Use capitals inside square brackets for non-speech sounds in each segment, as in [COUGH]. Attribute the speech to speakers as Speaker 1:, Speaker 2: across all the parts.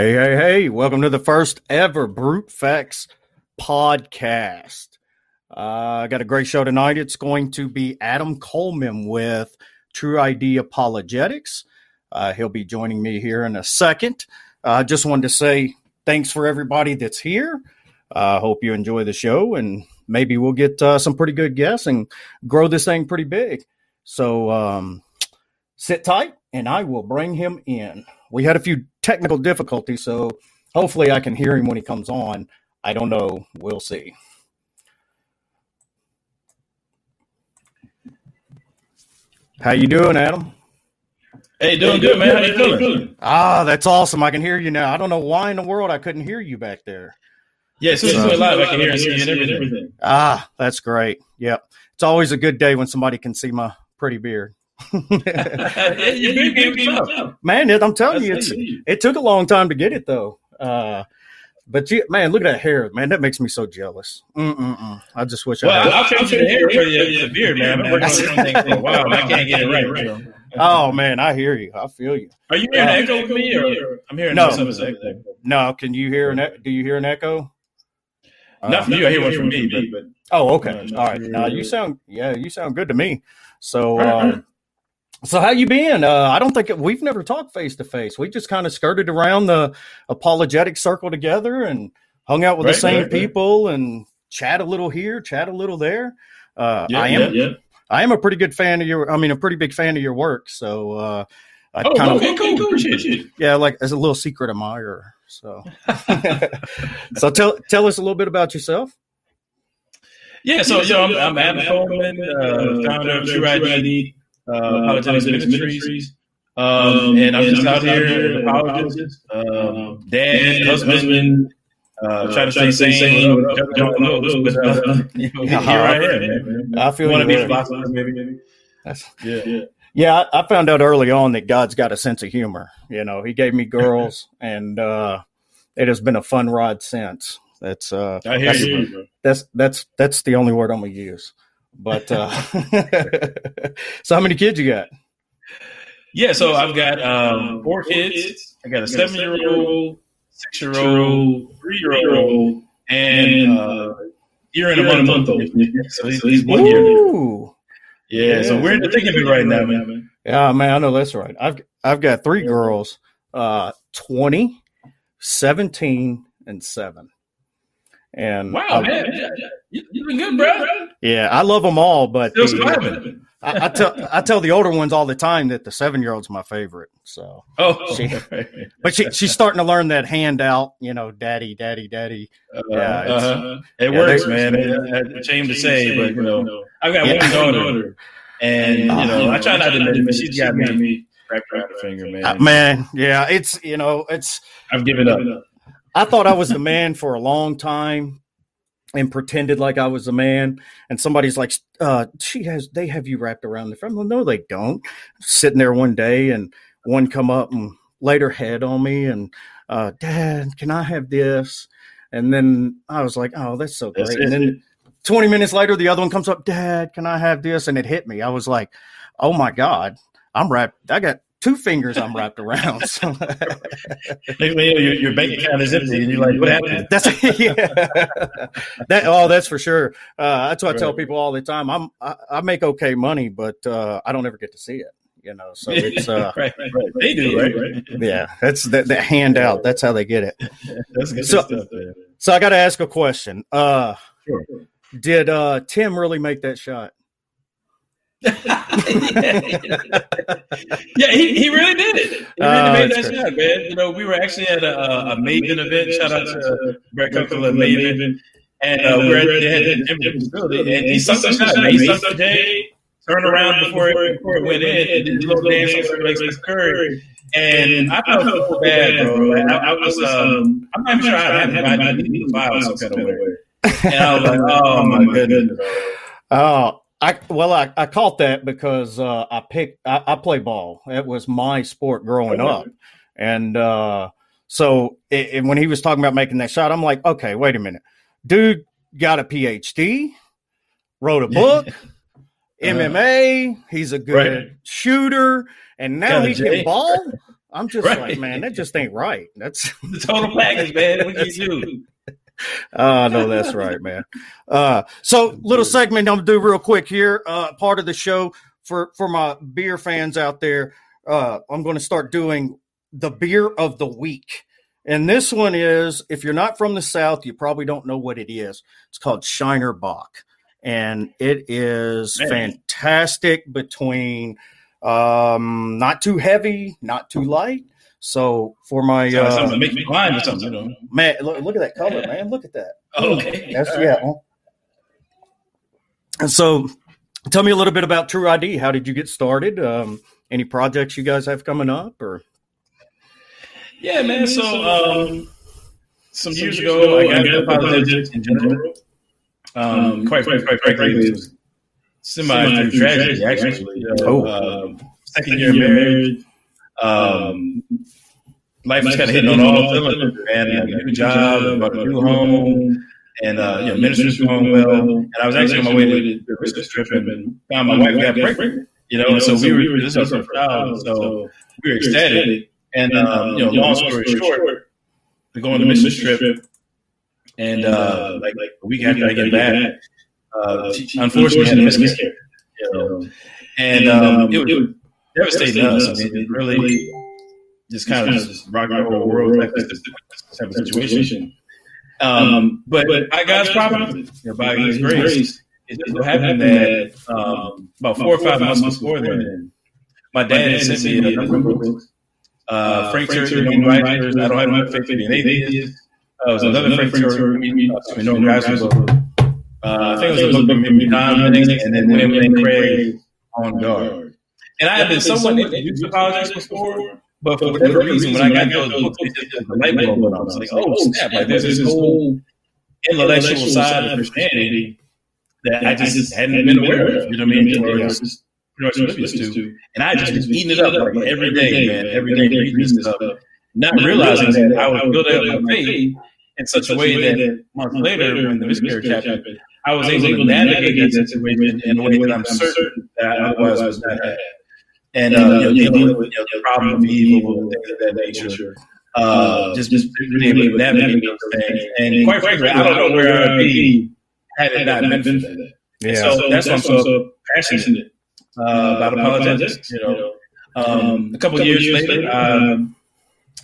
Speaker 1: Hey, hey, hey, welcome to the first ever Brute Facts podcast. Uh, I got a great show tonight. It's going to be Adam Coleman with True ID Apologetics. Uh, he'll be joining me here in a second. I uh, just wanted to say thanks for everybody that's here. I uh, hope you enjoy the show and maybe we'll get uh, some pretty good guests and grow this thing pretty big. So um, sit tight and I will bring him in. We had a few technical difficulty, so hopefully I can hear him when he comes on. I don't know. We'll see. How you doing, Adam?
Speaker 2: Hey, doing good, man. How you doing?
Speaker 1: Ah, that's awesome. I can hear you now. I don't know why in the world I couldn't hear you back there.
Speaker 2: Yeah, as soon as live, I can hear and see you and everything.
Speaker 1: Ah, that's great. Yep. It's always a good day when somebody can see my pretty beard. [LAUGHS] man, I'm telling you, it's, it took a long time to get it though. Uh, but you, man, look at that hair, man. That makes me so jealous. Mm-mm-mm. I just wish
Speaker 2: well,
Speaker 1: I.
Speaker 2: Well, I'll change the hair for you, the beard, man. I've been working on this for a while. I can't get it right. [LAUGHS]
Speaker 1: Oh man, I hear you. I feel you.
Speaker 2: Are you hearing uh, an echo with me, or I'm hearing no?
Speaker 1: No, can you hear an? Do you hear an echo?
Speaker 2: Not from you. I hear one from me, but. but
Speaker 1: oh, okay. All right. Now you sound. Yeah, you sound good to me. So. Um, so how you been? Uh, I don't think we've never talked face to face. We just kind of skirted around the apologetic circle together and hung out with right, the same right, people right. and chat a little here, chat a little there. Uh, yeah, I am, yeah, yeah. I am a pretty good fan of your. I mean, a pretty big fan of your work. So uh, I
Speaker 2: oh, kind of, cool, cool, [LAUGHS]
Speaker 1: yeah, like as a little secret admirer. So, [LAUGHS] so tell tell us a little bit about yourself.
Speaker 2: Yeah, so you know, I'm, I'm Adam Coleman, uh, founder of True ID uh, Apologetics Ministries. Ministries. Um, um, and I'm just out here as an apologist, um, dad, husband, uh, trying to stay sane, jumping loose, but uh, you know, [LAUGHS] here I am, man. I
Speaker 1: feel
Speaker 2: want to be philosopher, maybe. maybe.
Speaker 1: That's, yeah. yeah. Yeah, I, I, found out early on that God's got a sense of humor. You know, He gave me girls, [LAUGHS] and uh, it has been a fun ride since. That's uh,
Speaker 2: I hear
Speaker 1: that's,
Speaker 2: you.
Speaker 1: That's that's that's the only word I'm gonna use. But uh, [LAUGHS] so, how many kids you got?
Speaker 2: Yeah, so I've got um, four kids. I got a seven-year-old, six-year-old, three-year-old, and uh, year and a month old. So he's, he's one year. Yeah, yeah, so we're in the thick of it right now, man.
Speaker 1: Yeah, man, I know that's right. I've I've got three girls, uh, 20, 17, and seven. And
Speaker 2: wow, man, you, have been good, bro.
Speaker 1: Yeah, I love them all, but the, I, I, tell I tell the older ones all the time that the seven year old's my favorite. So
Speaker 2: oh,
Speaker 1: she, [LAUGHS] but she she's starting to learn that handout. You know, daddy, daddy, daddy.
Speaker 2: Uh, yeah, uh-huh. it yeah, works, man. It's a shame to say, but you know, I've got yeah. one daughter, and you know, I try not to admit it, but she's got me wrapped around the finger, man. Uh,
Speaker 1: man, yeah, it's you know, it's.
Speaker 2: I've given up.
Speaker 1: I thought I was the man for a long time and pretended like I was a man. And somebody's like, uh, she has, they have you wrapped around the front. Well, no, they don't. Sitting there one day and one come up and laid her head on me and, uh, dad, can I have this? And then I was like, oh, that's so great. and then 20 minutes later, the other one comes up, dad, can I have this? And it hit me. I was like, oh my God, I'm wrapped. I got two fingers I'm wrapped around. So.
Speaker 2: your, your bank account is empty, and you're like, "What happened?"
Speaker 1: That's [LAUGHS] yeah. that. Oh, that's for sure. Uh, that's what I tell people all the time. I'm I, I make okay money, but uh, I don't ever get to see it. You know, so it's uh, [LAUGHS]
Speaker 2: right, right. They do, right?
Speaker 1: Yeah, that's that, that handout. That's how they get it. [LAUGHS]
Speaker 2: that's good so, stuff.
Speaker 1: So I got to ask a question. Uh,
Speaker 2: sure.
Speaker 1: Did uh, Tim really make that shot?
Speaker 2: Yeah, he, he really did it. He really uh, made that shot, man. You know, we were actually at a, a Maven event. Shout out to Brett Kunkel at Maven. And uh, we're at the facility, and he sucked the shot. He sucked the J, turned around before it, before it went in, and did a little dance like Steph Curry. And I felt so bad, bro. I, I was, um, I'm not even sure I had I need to file some kind of way. [LAUGHS] And I was like, oh my goodness.
Speaker 1: Oh, I well, I, I caught that because uh, I picked. I, I, play ball. It was my sport growing up, and uh, so it, it, when he was talking about making that shot, I'm like, okay, wait a minute, dude got a PhD, wrote a [LAUGHS] book, MMA. He's a good right. shooter, and now he can ball. I'm just [LAUGHS] right. like, man, that just ain't right. That's
Speaker 2: the [LAUGHS] total package, man. What can you do?
Speaker 1: Uh, no, that's right, man. Uh, so little segment I'm gonna do real quick here. Uh, part of the show for for my beer fans out there. Uh, I'm going to start doing the beer of the week. And this one is, if you're not from the South, you probably don't know what it is. It's called Shiner Bock. And it is Man. fantastic between um, not too heavy, not too light. So for my uh,
Speaker 2: something make me blind or something, you know.
Speaker 1: Man, look, look at that color, man. Look at that.
Speaker 2: Oh, okay.
Speaker 1: That's yeah. And so tell me a little bit about True ID. How did you get started? Um, any projects you guys have coming up or
Speaker 2: yeah, man. So um, some, years, ago, I got into apologetics in general. Um, quite, quite, quite quite, it was semi tragedy, actually. oh. Uh, second year marriage. Um, life was kind of hitting on all cylinders, man. Got a new job, bought a new home, and uh, you know, ministry's going well. And I was actually on my way to the Christmas trip and found my wife. Got pregnant. You know, and so we were this was our first child, so we were ecstatic. And um, um, you know, long story short, we go on the mission trip, and uh, like, like a week after I get back, uh, she, unfortunately had a miscarriage. You know, and um, it was devastating us. I mean, it really just kind of just rocked the whole world type of situation. Um, but, but by God's providence, you. know, by His grace, it just happened that um, about four or five months before then, my dad had sent me a number of books. uh, uh, Frank Turek, known writers. I don't have faith to be an atheist. Uh, it was another Frank Turek, we know guys was uh, I think it was a book John Lennox and then William Lane Craig on guard. And I had been somewhat introduced to apologetics before, but for whatever reason, when I got those books, it just the light bulb went on. I was like, oh, oh snap! Like there's this whole intellectual side of Christianity that I just hadn't been aware of. You know what I mean? Or just pretty much oblivious to. And I just been eating it up like every day, man, every day reading this stuff, not realizing that I was building up my faith in such a way that months later, when the miscarriage happened, I was able to navigate that situation in a way that I'm certain that I otherwise was not have. And, uh, you know, dealing with you know, the problem of evil and things of that nature. Uh, just, just being able to navigate those things. And quite frankly, I don't know where I'd be had it not been for that. Yeah. So that's why I'm so passionate uh, about apologetics. You know, um, a couple, years, years later, I um,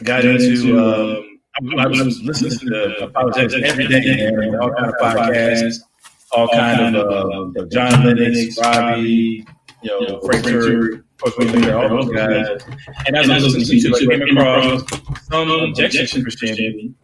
Speaker 2: got into. Um, um, I was listening to the apologetics every day, man, all kind of podcasts, all kind of uh, John Lennox, Ravi, you know, Frank All those guys. And as I was listening to, I came across some objections to Christianity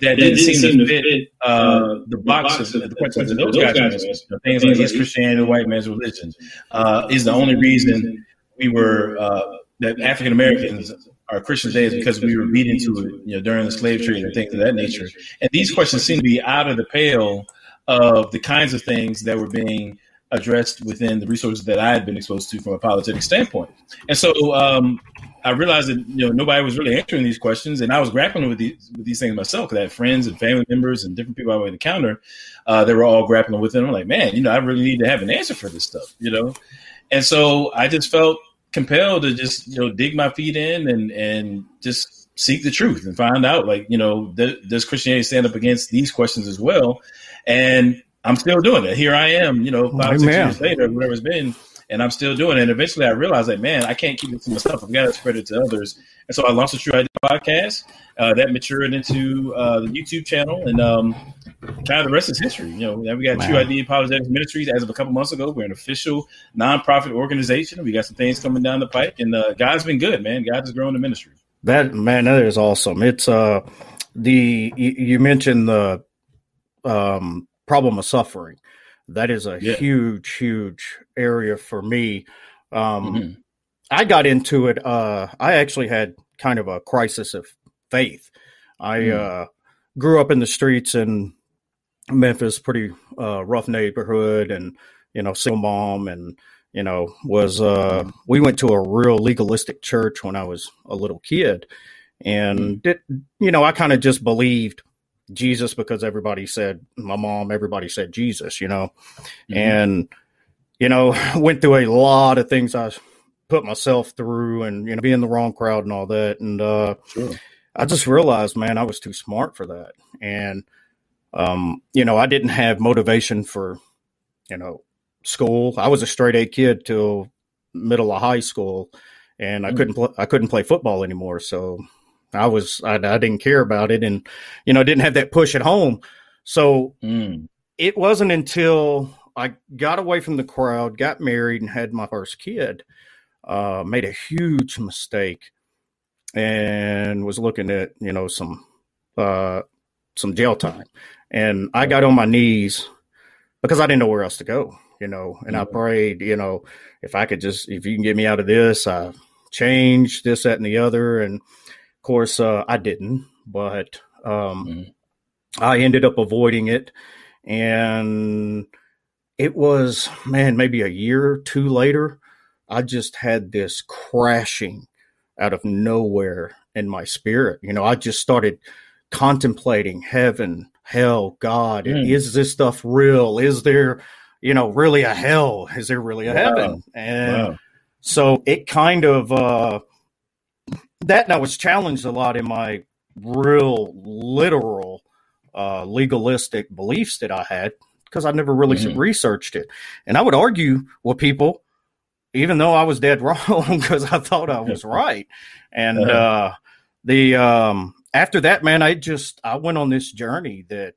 Speaker 2: that didn't seem to fit uh, uh the boxes, the questions that those guys Things like is Christianity white man's religion? Uh, is the only reason we were uh, that African Americans are Christian today is because we were beaten to it, you know, during the slave trade and things of that nature. And these questions seem to be out of the pale of the kinds of things that were being addressed within the resources that I had been exposed to from a apologetics standpoint. And so um, I realized that you know nobody was really answering these questions, and I was grappling with these with these things myself because I had friends and family members and different people I would encounter. Uh, they were all grappling with it. I'm like, man, you know, I really need to have an answer for this stuff, you know. And so I just felt compelled to just you know dig my feet in and and just seek the truth and find out like you know th- does Christianity stand up against these questions as well? And I'm still doing it. Here I am, you know, five, Amen. six years later, whatever it's been, and I'm still doing it. And eventually I realized that, man, I can't keep it to myself. I've got to spread it to others. And so I launched the True ID podcast. Uh, that matured into uh, the YouTube channel, and um, kind of the rest is history. You know, now we got wow. True ID Apologetics Ministries as of a couple months ago. We're an official nonprofit organization. We got some things coming down the pike, and uh, God's been good, man. God has grown the ministry.
Speaker 1: That man, that is awesome. It's uh the you mentioned the um problem of suffering. That is a yeah. huge, huge area for me. Um, mm-hmm. I got into it. Uh, I actually had kind of a crisis of faith. I mm. uh, grew up in the streets in Memphis, pretty uh, rough neighborhood, and you know, single mom, and you know, was uh, we went to a real legalistic church when I was a little kid, and mm. it, you know, I kind of just believed Jesus because everybody said my mom, everybody said Jesus, you know, mm-hmm. and you know [LAUGHS] went through a lot of things I put myself through and you know be in the wrong crowd and all that and uh sure. i just realized man i was too smart for that and um you know i didn't have motivation for you know school i was a straight a kid till middle of high school and i mm. couldn't pl- i couldn't play football anymore so i was I, I, didn't care about it and you know didn't have that push at home. So mm. it wasn't until i got away from the crowd got married and had my first kid uh, made a huge mistake and was looking at you know some uh, some jail time, and I got on my knees because I didn't know where else to go, you know, and I prayed, you know, if I could just if you can get me out of this, I change this, that, and the other, and course uh, I didn't, but um, mm-hmm. I ended up avoiding it, and it was man maybe a year or two later I just had this crashing out of nowhere in my spirit. You know, I just started contemplating heaven, hell, God. Mm. Is this stuff real? Is there, you know, really a hell? Is there really a wow. heaven? And wow. so it kind of, uh, that I was challenged a lot in my real literal uh, legalistic beliefs that I had because I never really mm-hmm. researched it. And I would argue with people even though I was dead [LAUGHS] wrong because I thought I was [LAUGHS] right. And uh-huh. uh, the um, after that, man, I just I went on this journey that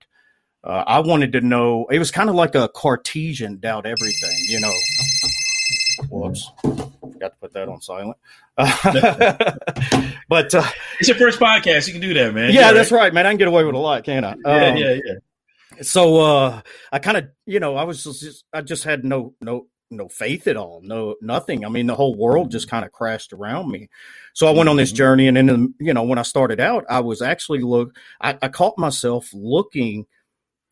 Speaker 1: uh, I wanted to know. It was kind of like a Cartesian doubt everything, you know. Whoops, got to put that on silent. [LAUGHS] but uh,
Speaker 2: it's your first podcast. You can do that, man.
Speaker 1: Yeah, yeah that's right? right, man. I can get away with a lot, can't I?
Speaker 2: Yeah, um, yeah, yeah.
Speaker 1: So uh, I kind of, you know, I was just, I just had no, no, no faith at all, no nothing. I mean, the whole world just kind of crashed around me. So I went on this mm-hmm. journey, and then you know, when I started out, I was actually look. I, I caught myself looking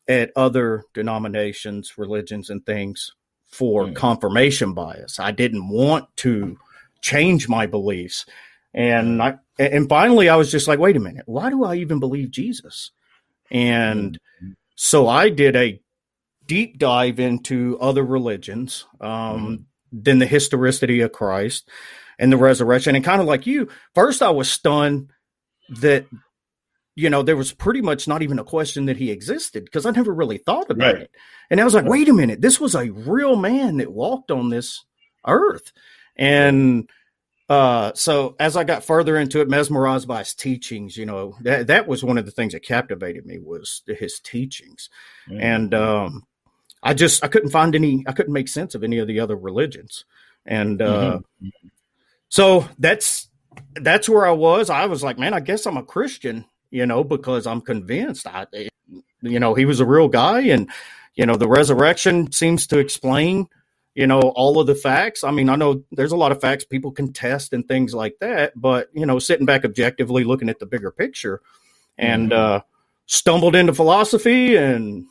Speaker 1: at other denominations, religions, and things for mm. confirmation bias. I didn't want to change my beliefs, and I and finally I was just like, wait a minute, why do I even believe Jesus? And so I did a deep dive into other religions um, mm-hmm. than the historicity of Christ and the resurrection. And kind of like you, first I was stunned that you know there was pretty much not even a question that he existed because I never really thought about right. it. And I was like, wait a minute, this was a real man that walked on this earth. And uh, so as I got further into it, mesmerized by his teachings, you know, that, that was one of the things that captivated me was his teachings. Mm-hmm. And, um, I just I couldn't find any I couldn't make sense of any of the other religions. And uh, mm-hmm. so that's that's where I was. I was like, man, I guess I'm a Christian, you know, because I'm convinced I you know, he was a real guy and you know, the resurrection seems to explain you know all of the facts i mean i know there's a lot of facts people can test and things like that but you know sitting back objectively looking at the bigger picture and mm-hmm. uh stumbled into philosophy and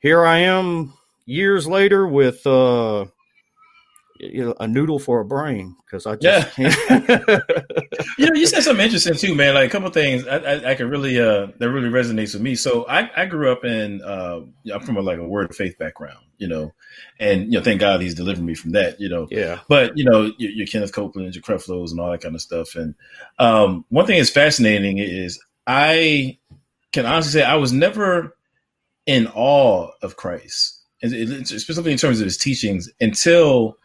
Speaker 1: here i am years later with uh, you know, a noodle for a brain because I just
Speaker 2: yeah. [LAUGHS] you know, you said something interesting too, man. Like a couple things I, I, I can really uh that really resonates with me. So I, I grew up in uh I'm from a, like a word of faith background, you know, and you know, thank God he's delivered me from that, you know.
Speaker 1: Yeah.
Speaker 2: But you know, your, your Kenneth Copeland, your Creflos, and all that kind of stuff. And um, one thing that's fascinating is I can honestly say I was never in awe of Christ specifically in terms of his teachings, until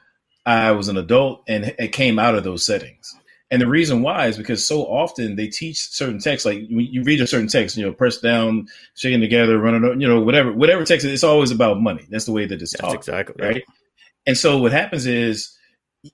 Speaker 2: I was an adult and it came out of those settings. And the reason why is because so often they teach certain texts, like when you read a certain text, you know, press down, shaking together, running, you know, whatever, whatever text, it's always about money. That's the way that it's taught.
Speaker 1: exactly
Speaker 2: right. And so what happens is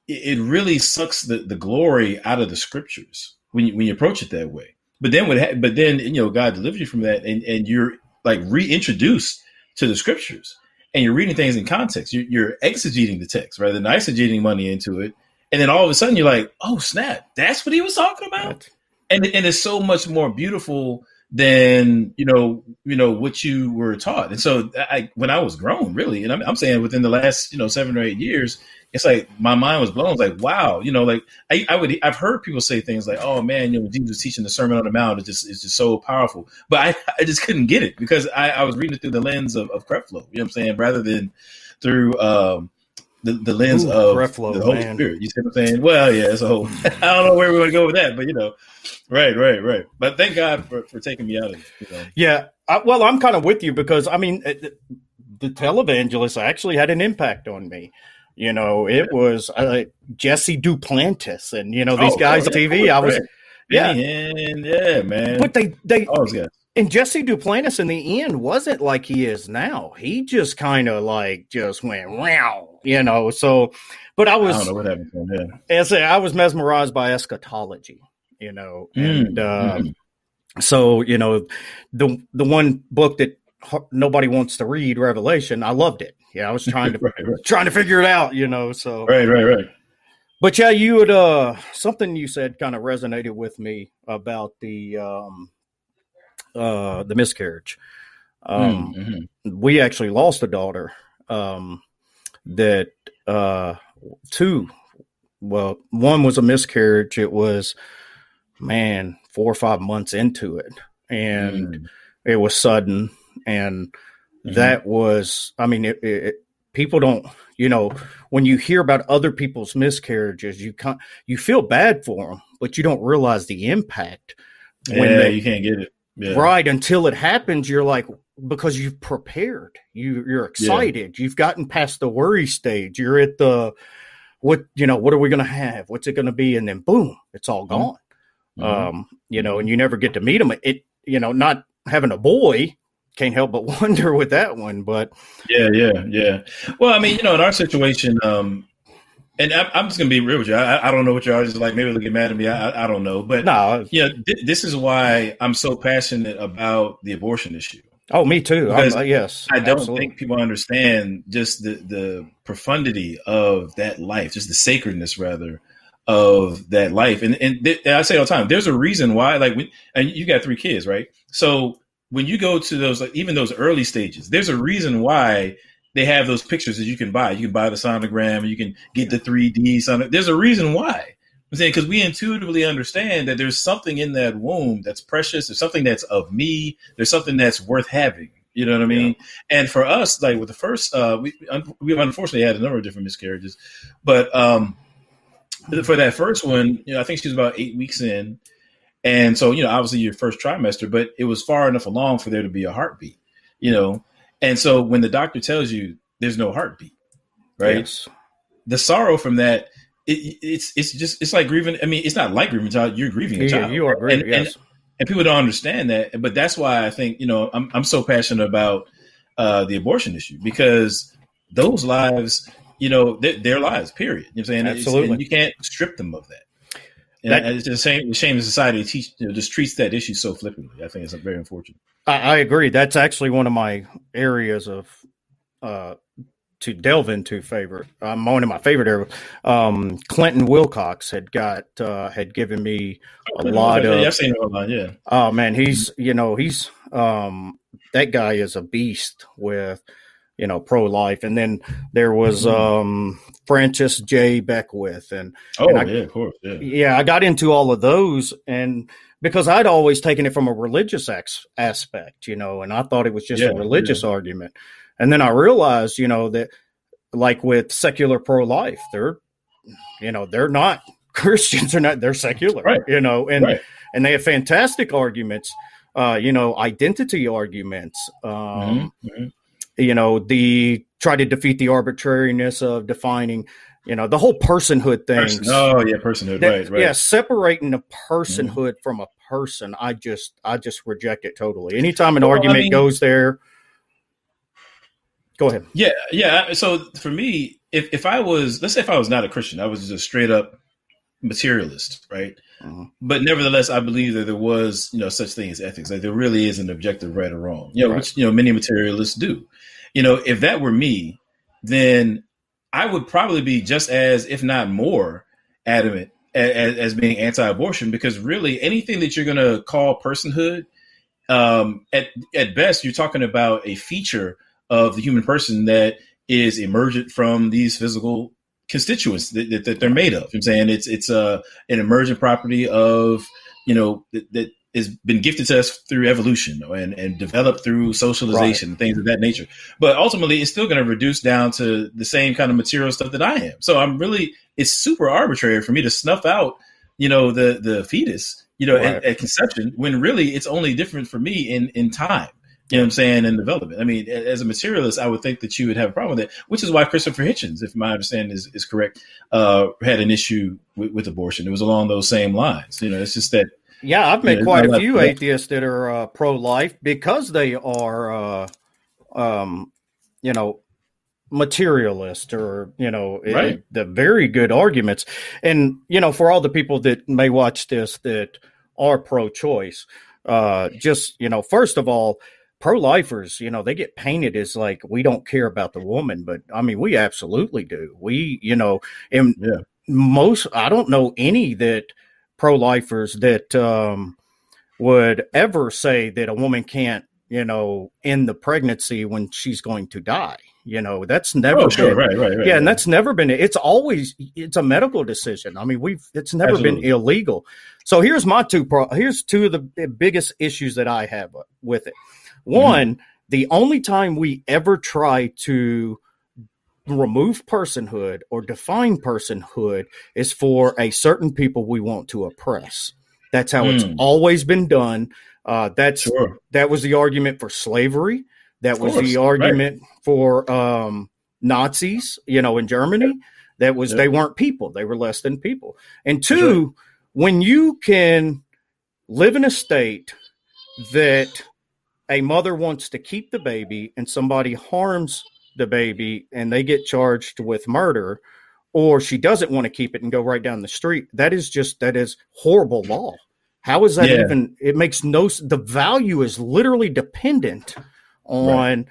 Speaker 2: it really sucks the, the glory out of the scriptures when you, when you approach it that way. But then what, ha- but then, you know, God delivers you from that and, and you're like reintroduced to the scriptures and you're reading things in context. You're, you're exegeting the text rather than exegeting money into it. And then all of a sudden you're like, oh snap, that's what he was talking about. And and it's so much more beautiful than you know you know what you were taught. And so I when I was grown, really, and I'm, I'm saying within the last you know seven or eight years, it's like my mind was blown. It's like, wow, you know, like I, I would I've heard people say things like, oh man, you know, Jesus teaching the Sermon on the Mount is just is just so powerful. But I, I just couldn't get it because I, I was reading it through the lens of, of Creflo, you know what I'm saying, rather than through um, the, the lens Ooh, of Creflo, the Holy man. Spirit. You see what I'm saying? Well, yeah, it's a whole. [LAUGHS] I don't know where we're to go with that, but you know, right, right, right. But thank God for, for taking me out of it. You know?
Speaker 1: Yeah, I, well, I'm kind of with you because I mean, the televangelist actually had an impact on me. You know, it was uh, Jesse Duplantis, and you know these oh, guys oh, yeah, on TV. I was,
Speaker 2: yeah, yeah, man.
Speaker 1: But they, they, oh, yeah. And Jesse Duplantis in the end wasn't like he is now. He just kind of like just went wow, you know. So, but I was
Speaker 2: I don't know what happened him.
Speaker 1: As I was mesmerized by eschatology, you know, mm, and uh, mm. so you know, the the one book that nobody wants to read, Revelation. I loved it. Yeah, I was trying to [LAUGHS] right, right. trying to figure it out, you know. So
Speaker 2: right, right, right.
Speaker 1: But yeah, you would uh something you said kind of resonated with me about the um uh, the miscarriage. Um, mm-hmm. We actually lost a daughter um, that uh, two. Well, one was a miscarriage. It was man four or five months into it, and mm. it was sudden. And mm-hmm. that was, I mean, it, it, people don't, you know, when you hear about other people's miscarriages, you can't, you feel bad for them, but you don't realize the impact.
Speaker 2: When yeah, they, you can't get it
Speaker 1: yeah. Right. Until it happens, you're like, because you've prepared, you you're excited. Yeah. You've gotten past the worry stage. You're at the what you know, what are we gonna have? What's it gonna be? And then boom, it's all mm-hmm. gone. Mm-hmm. Um, you know, and you never get to meet them. It you know, not having a boy, can't help but [LAUGHS] wonder with that one. But
Speaker 2: yeah, yeah, yeah. Well, I mean, you know, in our situation, um, and I, am just gonna be real with you. I, I don't know what y'all is like. Maybe they'll get mad at me. I, I don't know, but no, yeah, th- this is why I'm so passionate about the abortion issue.
Speaker 1: Oh, me too. Uh, yes,
Speaker 2: I don't absolutely. think people understand just the the profundity of that life, just the sacredness, rather, of that life. And and, th- I say all the time, there's a reason why. Like, when, and you got three kids, right? So when you go to those, like, even those early stages, there's a reason why they have those pictures that you can buy. You can buy the sonogram, you can get the 3D sonogram. There's a reason why. I'm saying because we intuitively understand that there's something in that womb that's precious. There's something that's of me. There's something that's worth having. You know what I mean? Yeah. And for us, like with the first, uh, we we unfortunately had a number of different miscarriages, but um, for that first one, you know, I think she was about eight weeks in, and so you know, obviously your first trimester, but it was far enough along for there to be a heartbeat. You know, and so when the doctor tells you there's no heartbeat, right? Yes. The sorrow from that, it, it's it's just it's like grieving. I mean, it's not like grieving a child. You're grieving a child.
Speaker 1: You are grieving.
Speaker 2: And, yes. and, and people don't understand that. But that's why I think you know I'm I'm so passionate about uh, the abortion issue because those lives, you know, they're, they're lives. Period. You know what I'm saying?
Speaker 1: Absolutely.
Speaker 2: you can't strip them of that. And it's the same shame society teach, you know, just treats that issue so flippantly. I think it's very unfortunate.
Speaker 1: I, I agree. That's actually one of my areas of uh, to delve into favorite. Um, one of my favorite areas. Um, Clinton Wilcox had got uh, had given me a oh, lot of.
Speaker 2: Yeah, I've seen him online. Yeah.
Speaker 1: Oh man, he's you know he's um, that guy is a beast with you know pro life, and then there was mm-hmm. um, Francis J. Beckwith, and
Speaker 2: oh
Speaker 1: and
Speaker 2: I, yeah, of course, yeah.
Speaker 1: yeah, I got into all of those, and because I'd always taken it from a religious ex- aspect, you know, and I thought it was just yeah, a religious yeah. argument. And then I realized, you know, that like with secular pro life, they're, you know, they're not [LAUGHS] Christians, are not, they're secular, right. you know, and, right. and they have fantastic arguments, uh, you know, identity arguments, um, mm-hmm. mm-hmm. you know, the try to defeat the arbitrariness of defining you know the whole personhood thing
Speaker 2: person. oh yeah personhood that, right right
Speaker 1: yeah separating a personhood mm-hmm. from a person i just i just reject it totally anytime an well, argument I mean, goes there go ahead
Speaker 2: yeah yeah so for me if, if i was let's say if i was not a christian i was just a straight up materialist right mm-hmm. but nevertheless i believe that there was you know such thing as ethics like there really is an objective right or wrong you know right. which you know many materialists do you know if that were me then I would probably be just as, if not more, adamant as, as being anti-abortion because really anything that you're going to call personhood, um, at at best, you're talking about a feature of the human person that is emergent from these physical constituents that, that, that they're made of. You know I'm saying it's it's a uh, an emergent property of you know that, that is been gifted to us through evolution and, and developed through socialization right. and things of that nature. But ultimately, it's still going to reduce down to the same kind of material stuff that I am. So I'm really, it's super arbitrary for me to snuff out, you know, the the fetus, you know, right. at, at, conception when really it's only different for me in in time. You know what I'm saying? In development. I mean, as a materialist, I would think that you would have a problem with it, which is why Christopher Hitchens, if my understanding is, is correct, uh, had an issue with, with abortion. It was along those same lines. You know, it's just that
Speaker 1: yeah, I've met quite a few atheists that are uh, pro-life because they are, uh, um, you know, materialist or you know right. it, the very good arguments. And you know, for all the people that may watch this that are pro-choice, uh, just you know, first of all, pro-lifers, you know, they get painted as like we don't care about the woman, but I mean, we absolutely do. We, you know, and yeah. most I don't know any that pro lifers that um, would ever say that a woman can't, you know, end the pregnancy when she's going to die. You know, that's never oh, sure. been, right, right, right, yeah, and that's never been. It's always it's a medical decision. I mean, we've it's never Absolutely. been illegal. So here's my two pro. Here's two of the biggest issues that I have with it. Mm-hmm. One, mm-hmm. the only time we ever try to remove personhood or define personhood is for a certain people we want to oppress. That's how mm. it's hmm. always been done. Uh, that's sure. that was the argument for slavery. That was the argument right. for um, Nazis. You know, in Germany, that was they weren't people; they were less than people. And two, when you can live in a state that a mother wants to keep the baby and somebody harms the baby and they get charged with murder or she doesn't want to keep it and go right down the street that is just that is horrible law how is that yeah. even it makes no the value is literally dependent on right.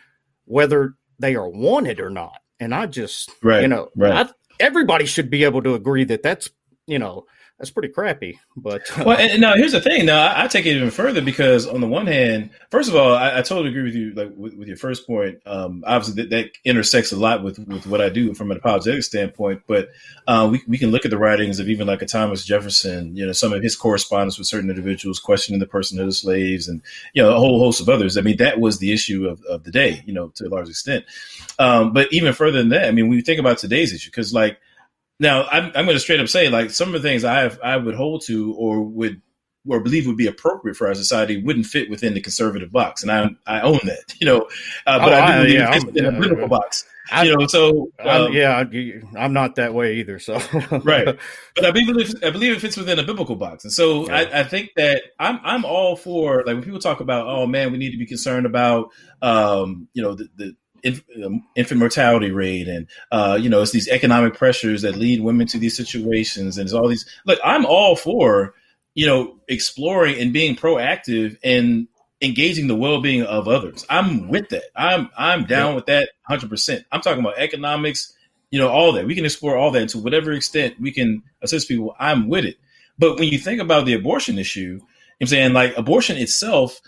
Speaker 1: whether they are wanted or not and i just right. you know right. I, everybody should be able to agree that that's you know that's pretty crappy. But
Speaker 2: uh, well, and now here's the thing. Now I, I, take it even further because on the one hand, first of all, I, I totally agree with you. Like with, with your first point, um, obviously that, that, intersects a lot with with what I do from an apologetic standpoint. But uh, we we can look at the writings of even like a Thomas Jefferson. You know, some of his correspondence with certain individuals questioning the personhood of slaves, and you know a whole host of others. I mean, that was the issue of, of the day. You know, to a large extent. Um, but even further than that, I mean, when you think about today's issue, because like now, I'm, I'm going to straight up say, like, some of the things I have, I would hold to or would or believe would be appropriate for our society wouldn't fit within the conservative box, and I I own that, [LAUGHS] you know. Uh, but oh, I do believe yeah, it in a political box, I, you know. So
Speaker 1: um, yeah, I'm not that way either. So [LAUGHS]
Speaker 2: right, but I believe I believe it fits within a biblical box, and so yeah. I, I, think that I'm I'm all for like when people talk about oh man, we need to be concerned about um, you know the, the infant mortality rate, and uh, you know, it's these economic pressures that lead women to these situations, and it's all these. Look, I'm all for you know exploring and being proactive and engaging the well-being of others. I'm with that. I'm I'm down yeah. with that 100. percent I'm talking about economics, you know, all that. We can explore all that to whatever extent we can assist people. I'm with it. But when you think about the abortion issue, I'm saying like abortion itself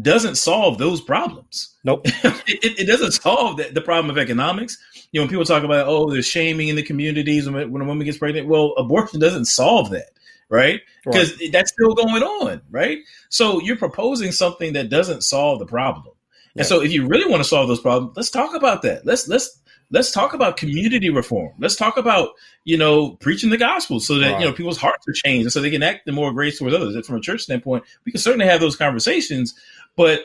Speaker 2: doesn't solve those problems.
Speaker 1: Nope. [LAUGHS]
Speaker 2: it, it, doesn't solve the, the, problem of economics. You know, when people talk about, oh, there's shaming in the communities when, when a woman gets pregnant, well, abortion doesn't solve that, right? Because right. that's still going on, right? So you're proposing something that doesn't solve the problem. And so if you really want to solve those problems, let's talk about that. Let's let's let's talk about community reform. Let's talk about, you know, preaching the gospel so that, right. you know, people's hearts are changed and so they can act the more grace towards others. From a church standpoint, we can certainly have those conversations, but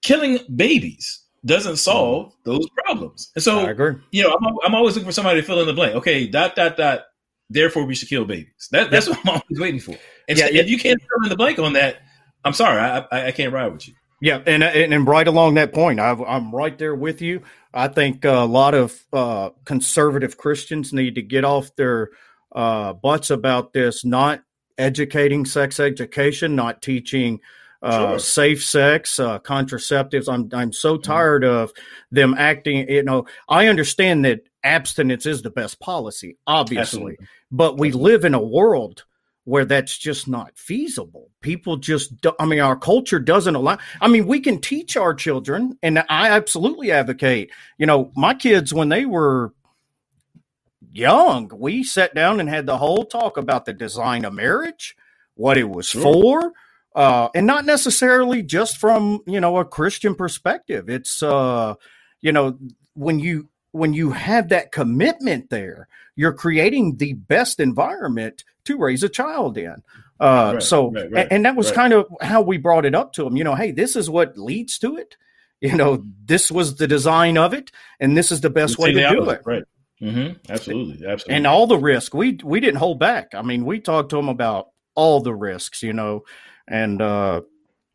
Speaker 2: killing babies doesn't solve mm. those problems. And so, I agree. you know, I'm, I'm, always looking for somebody to fill in the blank. Okay, dot, dot, dot. Therefore, we should kill babies. That, that's what I'm always waiting for. And yeah, so yeah. if you can't fill in the blank on that, I'm sorry, I, I, I can't ride with you.
Speaker 1: Yeah, and and, and right along that point, i am right there with you. I think a lot of uh, conservative Christians need to get off their uh, butts about this, not educating sex education, not teaching uh, sure. safe sex, uh, contraceptives. I'm I'm so mm-hmm. tired mm-hmm. of them acting. You know, I understand that abstinence is the best policy, obviously, Absolutely. but we Absolutely. live in a world where that's just not feasible. People just, do, I mean, our culture doesn't allow. I mean, we can teach our children, and I absolutely advocate. You know, my kids when they were young, we sat down and had the whole talk about the design of marriage, what it was sure. for, uh, and not necessarily just from you know a Christian perspective. It's uh, you know when you when you have that commitment there, you're creating the best environment to raise a child in. Uh, right, so, right, right, and, that was kind of how we brought it up to him. You know, hey, this is what leads to it. You know, this was the design of it, and this is the best way to do it.
Speaker 2: Right. Mm-hmm. Absolutely. Absolutely.
Speaker 1: And all the risk we we didn't hold back. I mean, we talked to him about all the risks. You know, and uh,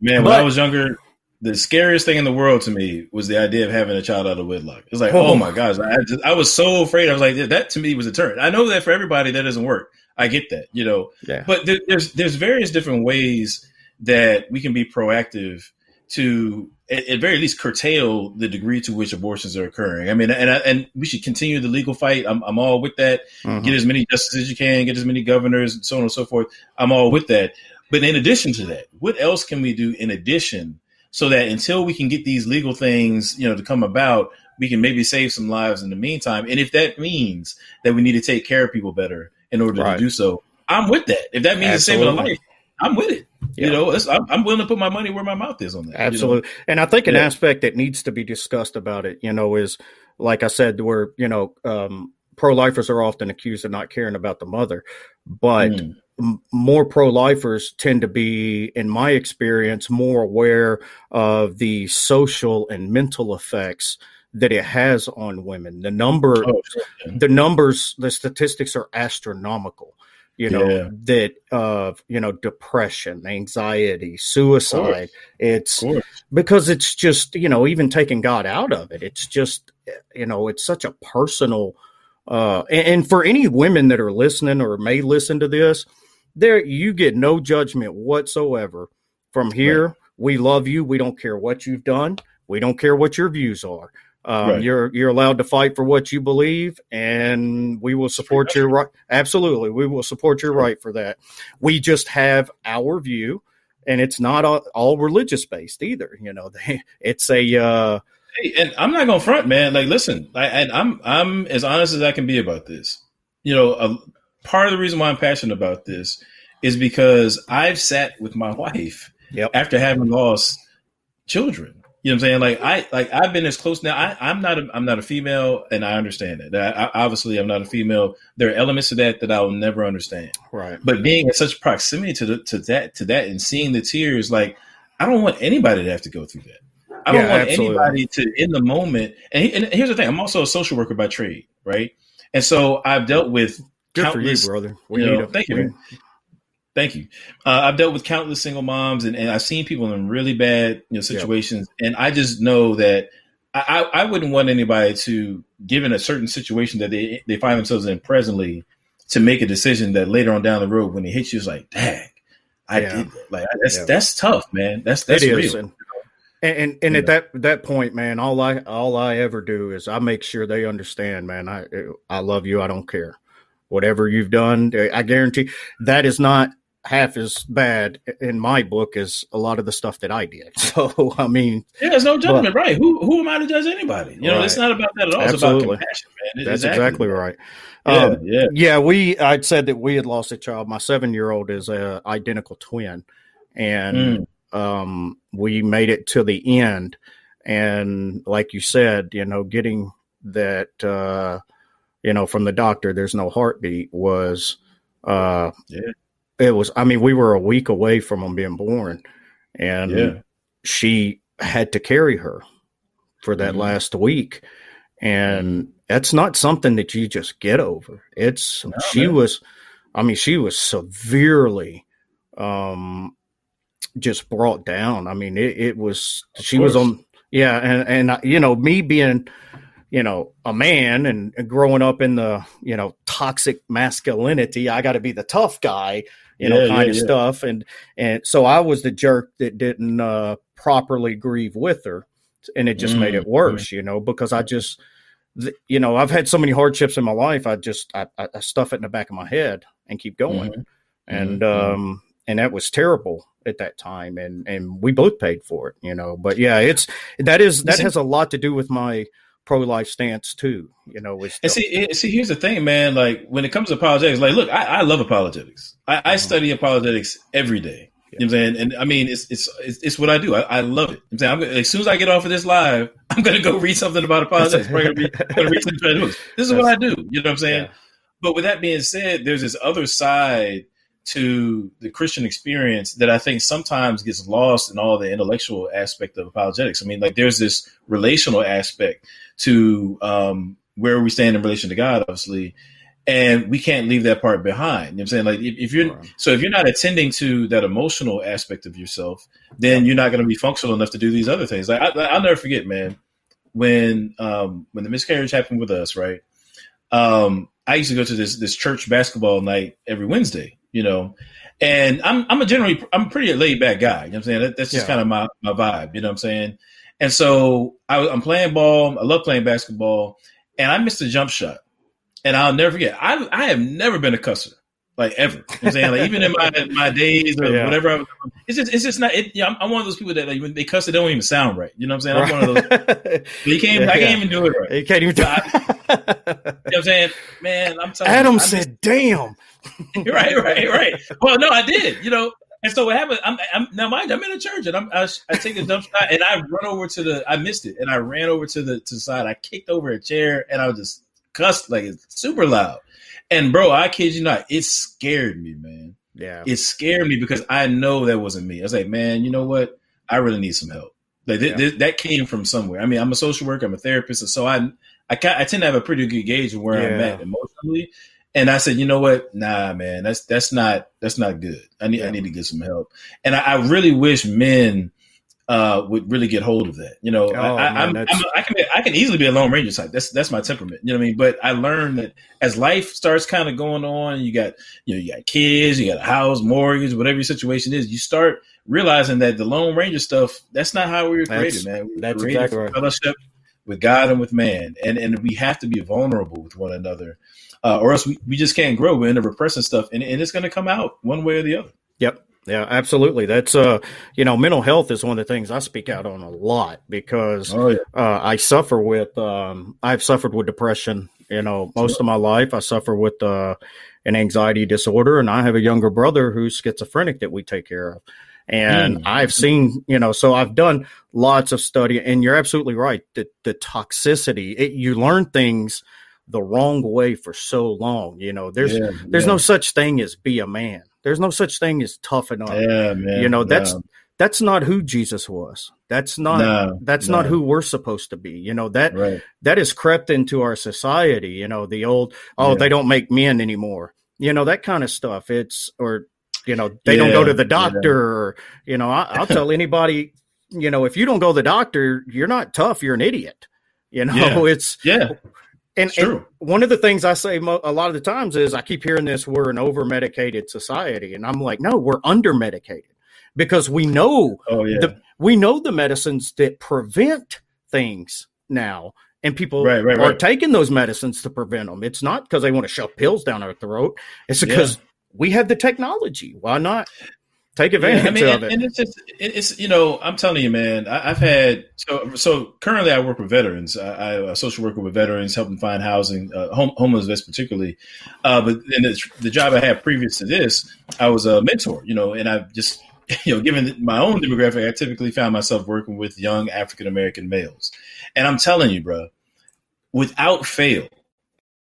Speaker 2: man, when I was younger, the scariest thing in the world to me was the idea of having a child out of wedlock. It's like, oh, oh my gosh, I, just, I was so afraid. I was like, that to me was a turn. I know that for everybody that doesn't work. I get that, you know. Yeah. But there's there's various different ways that we can be proactive to at, at, very least curtail the degree to which abortions are occurring. I mean, and and we should continue the legal fight. I'm I'm all with that. Mm-hmm. Get as many justices as you can. Get as many governors, and so on and so forth. I'm all with that. But in addition to that, what else can we do in addition so that until we can get these legal things, you know, to come about, we can maybe save some lives in the meantime. And if that means that we need to take care of people better in order right. to do so, I'm with that. If that means saving a life, I'm with it. Yeah. You know, I'm, I'm, willing to put my money where my mouth is on that.
Speaker 1: Absolutely. You know? And I think an yeah. aspect that needs to be discussed about it, you know, is like I said, where, you know, um, pro lifers are often accused of not caring about the mother, but mm more pro-lifers tend to be in my experience more aware of the social and mental effects that it has on women. The number oh, the numbers the statistics are astronomical you know yeah. that uh you know depression anxiety suicide. It's because it's just you know even taking god out of it it's just you know it's such a personal uh and, and for any women that are listening or may listen to this there you get no judgment whatsoever from here right. we love you we don't care what you've done we don't care what your views are um, right. You're you're allowed to fight for what you believe, and we will support your right. Absolutely, we will support your right for that. We just have our view, and it's not all, all religious based either. You know, [LAUGHS] it's a. Uh,
Speaker 2: hey, and I'm not gonna front, man. Like, listen, I, and I'm I'm as honest as I can be about this. You know, a, part of the reason why I'm passionate about this is because I've sat with my wife yep. after having lost children you know what I'm saying? Like I like I've been as close now. I, I'm not a, I'm not a female, and I understand that. I, I, obviously, I'm not a female. There are elements to that that I will never understand.
Speaker 1: Right.
Speaker 2: But being in such proximity to the, to that to that and seeing the tears, like I don't want anybody to have to go through that. I don't want absolutely. anybody to in the moment. And, and, here's the thing: I'm also a social worker by trade, right? And so I've dealt with
Speaker 1: Good countless, for you, brother.
Speaker 2: We you know, thank you. Thank you. Uh, I've dealt with countless single moms, and, and I've seen people in really bad you know situations, yeah. and I just know that I, I wouldn't want anybody to, given a certain situation that they they find themselves in presently, to make a decision that later on down the road when it hits you is like, dang, I yeah. did that. Like that's yeah. that's tough, man. That's that's real.
Speaker 1: And, and and, at that that point, man, all I all I ever do is I make sure they understand, man. I I love you. I don't care. Whatever you've done, I guarantee that is not half as bad in my book as a lot of the stuff that I did. [LAUGHS] So I mean,
Speaker 2: yeah, there's no judgment, but, right? Who who am I to judge anybody? You know, right. it's not about that at all. Absolutely. It's about compassion, man.
Speaker 1: That's exactly, exactly right. Yeah, um, yeah, yeah. We I'd said that we had lost a child. My seven year old is a identical twin, and mm. um, we made it to the end. And like you said, you know, getting that, uh, you know, from the doctor, there's no heartbeat was. Uh, yeah it was i mean we were a week away from him being born and yeah. she had to carry her for that mm-hmm. last week and that's not something that you just get over it's no, she man. was i mean she was severely um just brought down i mean it, it was of she course. was on yeah and and you know me being you know, a man and, and, growing up in the, you know, toxic masculinity, I got to be the tough guy you know, kind yeah, of yeah. stuff. And and so I was the jerk that didn't uh, properly grieve with her, and it just mm-hmm. made it mm, worse, you know, because I just, you know, I've had so many hardships in my life. I just I, I stuff it in the back of my head and keep going, mm-hmm. and mm-hmm. um and that was terrible at that time, and and we both paid for it, you know. But yeah, it's that is that has a lot to do with my pro life stance too. You know,
Speaker 2: and see, see, here's the thing, man. Like when it comes to apologetics, like, look, I, I love apologetics. I, I mm-hmm. study apologetics every day. You know what I'm saying? And I mean, it's it's it's, it's what I do. I, I love it. I'm saying I'm, as soon as I get off of this live, [LAUGHS] I'm going to go read something about apologetics. I'm going to read some books. This is what I do. You know what I'm saying? Yeah. But with that being said, there's this other side to the Christian experience that I think sometimes gets lost in all the intellectual aspect of apologetics. I mean, like there's this relational aspect to um, where we stand in relation to God, obviously, and we can't leave that part behind. You know what I'm saying? Like if, if you're right. so if you're not attending to that emotional aspect of yourself, then you're not going to be functional enough to do these other things. Like I, will never forget, man, when um, when the miscarriage happened with us, right? Um, I used to go to this this church basketball night every Wednesday, you know, and I'm I'm a generally I'm a pretty laid back guy. You know what I'm saying? That, that's just yeah. kind of my my vibe. You know what I'm saying? And so I, I'm playing ball. I love playing basketball, and I missed a jump shot and I'll never forget. I I have never been a cusser, like ever. You know I'm saying, like even in my [LAUGHS] my days or yeah. whatever, I was, it's just it's just not. It, I'm, I'm, one of those people that like when they cuss, it don't even sound right. You know what I'm saying? I'm one of those. you can't. [LAUGHS] Yeah, I can't even do it right.
Speaker 1: You can't even. Do
Speaker 2: I, you know what I'm saying, man. I'm telling
Speaker 1: Adam
Speaker 2: you,
Speaker 1: said, "Damn." [LAUGHS]
Speaker 2: right, right, right. Well, no, I did. You know, and so what happened? I'm, I'm now mind I'm in a church and I'm I, I, take a dump [LAUGHS] shot and I run over to the I missed it and I ran over to the to the side. I kicked over a chair and I was just cussed like it's super loud. And bro, I kid you not, it scared me, man.
Speaker 1: Yeah.
Speaker 2: It scared me because I know that wasn't me. I was like, man, you know what? I really need some help. Like th- yeah. th- that came from somewhere. I mean, I'm a social worker, I'm a therapist, so I I, I tend to have a pretty good gauge of where yeah. I'm at emotionally. And I said, you know what? Nah, man, that's that's not that's not good. I need yeah. I need to get some help. And I, I really wish men uh, would really get hold of that. You know, oh, I, man, I'm, I'm, i can I can easily be a lone ranger type. That's that's my temperament. You know what I mean? But I learned that as life starts kind of going on, you got you know you got kids, you got a house, mortgage, whatever your situation is, you start realizing that the lone ranger stuff that's not how we were created,
Speaker 1: that's,
Speaker 2: man. We
Speaker 1: that's created exactly right.
Speaker 2: Fellowship with God and with man, and and we have to be vulnerable with one another, uh, or else we, we just can't grow. We're in the repressing stuff, and, and it's going to come out one way or the other.
Speaker 1: Yep. Yeah, absolutely. That's uh, you know, mental health is one of the things I speak out on a lot because oh, yeah. uh, I suffer with um, I've suffered with depression. You know, most of my life I suffer with uh, an anxiety disorder, and I have a younger brother who's schizophrenic that we take care of. And mm. I've seen, you know, so I've done lots of study, and you're absolutely right. The the toxicity, it, you learn things the wrong way for so long. You know, there's yeah, there's yeah. no such thing as be a man there's no such thing as tough enough.
Speaker 2: Yeah, man.
Speaker 1: You know, that's no. that's not who Jesus was. That's not no, that's no. not who we're supposed to be. You know, that right. that has crept into our society, you know, the old oh, yeah. they don't make men anymore. You know, that kind of stuff. It's or you know, they don't go to the doctor or you know, I, will tell [LAUGHS] anybody, you know, if you don't go to the doctor, you're not tough, you're an idiot. You know, [LAUGHS] it's
Speaker 2: yeah.
Speaker 1: And, and, one of the things I say mo- a lot of the times is I keep hearing this we're an over medicated society, and I'm like, no, we're under medicated because we know
Speaker 2: oh, yeah.
Speaker 1: the we know the medicines that prevent things now, and people
Speaker 2: right, right,
Speaker 1: are
Speaker 2: right.
Speaker 1: taking those medicines to prevent them. It's not because they want to shove pills down our throat; it's because yeah. we have the technology. Why not take advantage yeah, I mean, of
Speaker 2: it. And it's just, it's you know, I'm telling you, man. I, have had so so currently I work with veterans. I, I social worker with veterans, helping find housing, uh, home, homeless vets particularly. Uh, but in the, the job I had previous to this, I was a mentor. You know, and I've just [LAUGHS] you know, given my own demographic, I typically found myself working with young African American males. And I'm telling you, bro, without fail,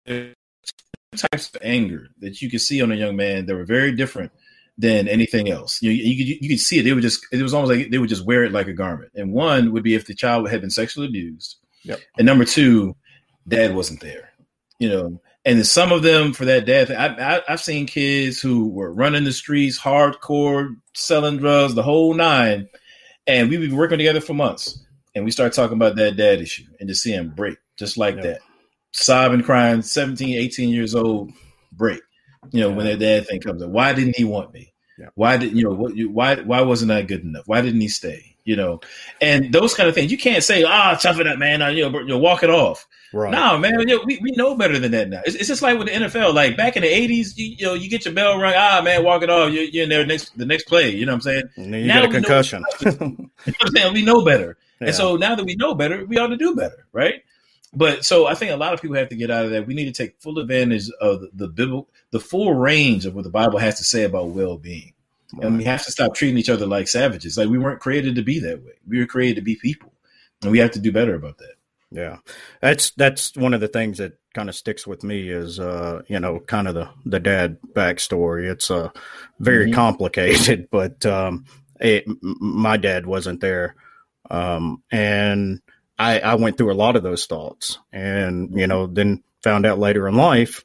Speaker 2: types of anger that you can see on a young man that were very different than anything else. You, you, you, you could see it. They would just, it was almost like they would just wear it like a garment. And one would be if the child had been sexually abused.
Speaker 1: Yep.
Speaker 2: And number two, dad wasn't there, you know. And some of them for that dad, I, I, I've seen kids who were running the streets, hardcore, selling drugs, the whole nine. And we've been working together for months. And we start talking about that dad issue and just see him break just like yep. that. Sobbing, crying, 17, 18 years old, break you know, yeah. when their dad thing comes up. Why didn't he want me? Yeah. Why did you know what? You, why why wasn't I good enough? Why didn't he stay? You know, and those kind of things. You can't say, "Ah, oh, tough it up, man." You know, you walk it off. Right. No, man, you know, we, we know better than that now. It's, it's, just like with the NFL. Like back in the '80s, you, you, know, you get your bell rung. Ah, man, walk it off. You're, you're in there next the next play. You know what I'm saying?
Speaker 1: And then you now get a concussion.
Speaker 2: You know what I'm saying? We know better, yeah. and so now that we know better, we ought to do better, right? But so I think a lot of people have to get out of that. We need to take full advantage of the, the biblical, the full range of what the Bible has to say about well being. And we have to stop treating each other like savages. Like we weren't created to be that way. We were created to be people. And we have to do better about that.
Speaker 1: Yeah. That's that's one of the things that kind of sticks with me is uh, you know, kind of the the dad backstory. It's uh very mm-hmm. complicated, [LAUGHS] but um it, my dad wasn't there. Um and I, I went through a lot of those thoughts and, you know, then found out later in life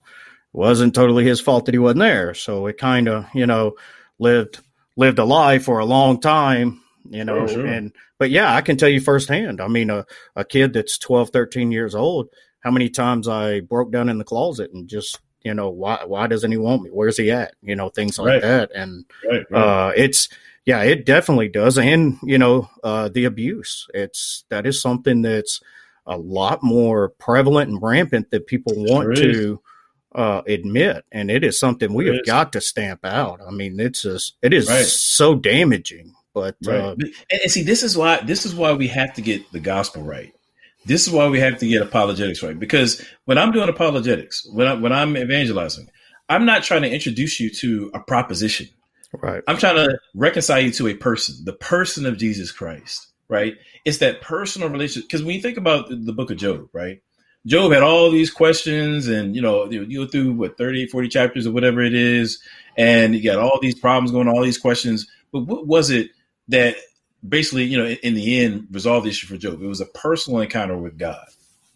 Speaker 1: wasn't totally his fault that he wasn't there. So it kind of, you know, lived lived a lie for a long time, you know, oh, sure. and but yeah, I can tell you firsthand. I mean, a, a kid that's 12, 13 years old, how many times I broke down in the closet and just, you know, why why doesn't he want me? Where's he at? You know, things like right. that. And right, right. uh it's yeah, it definitely does. And, you know, uh the abuse. It's that is something that's a lot more prevalent and rampant that people want sure to uh, admit, and it is something we it have is. got to stamp out. I mean, it's just it is right. so damaging. But right. uh,
Speaker 2: and, and see, this is why this is why we have to get the gospel right. This is why we have to get apologetics right. Because when I'm doing apologetics, when I, when I'm evangelizing, I'm not trying to introduce you to a proposition.
Speaker 1: Right.
Speaker 2: I'm trying to reconcile you to a person, the person of Jesus Christ. Right. It's that personal relationship. Because when you think about the, the book of Job, right? Job had all these questions and, you know, you go through what 30, 40 chapters or whatever it is. And you got all these problems going, all these questions. But what was it that basically, you know, in, the end resolved the issue for Job? It was a personal encounter with God.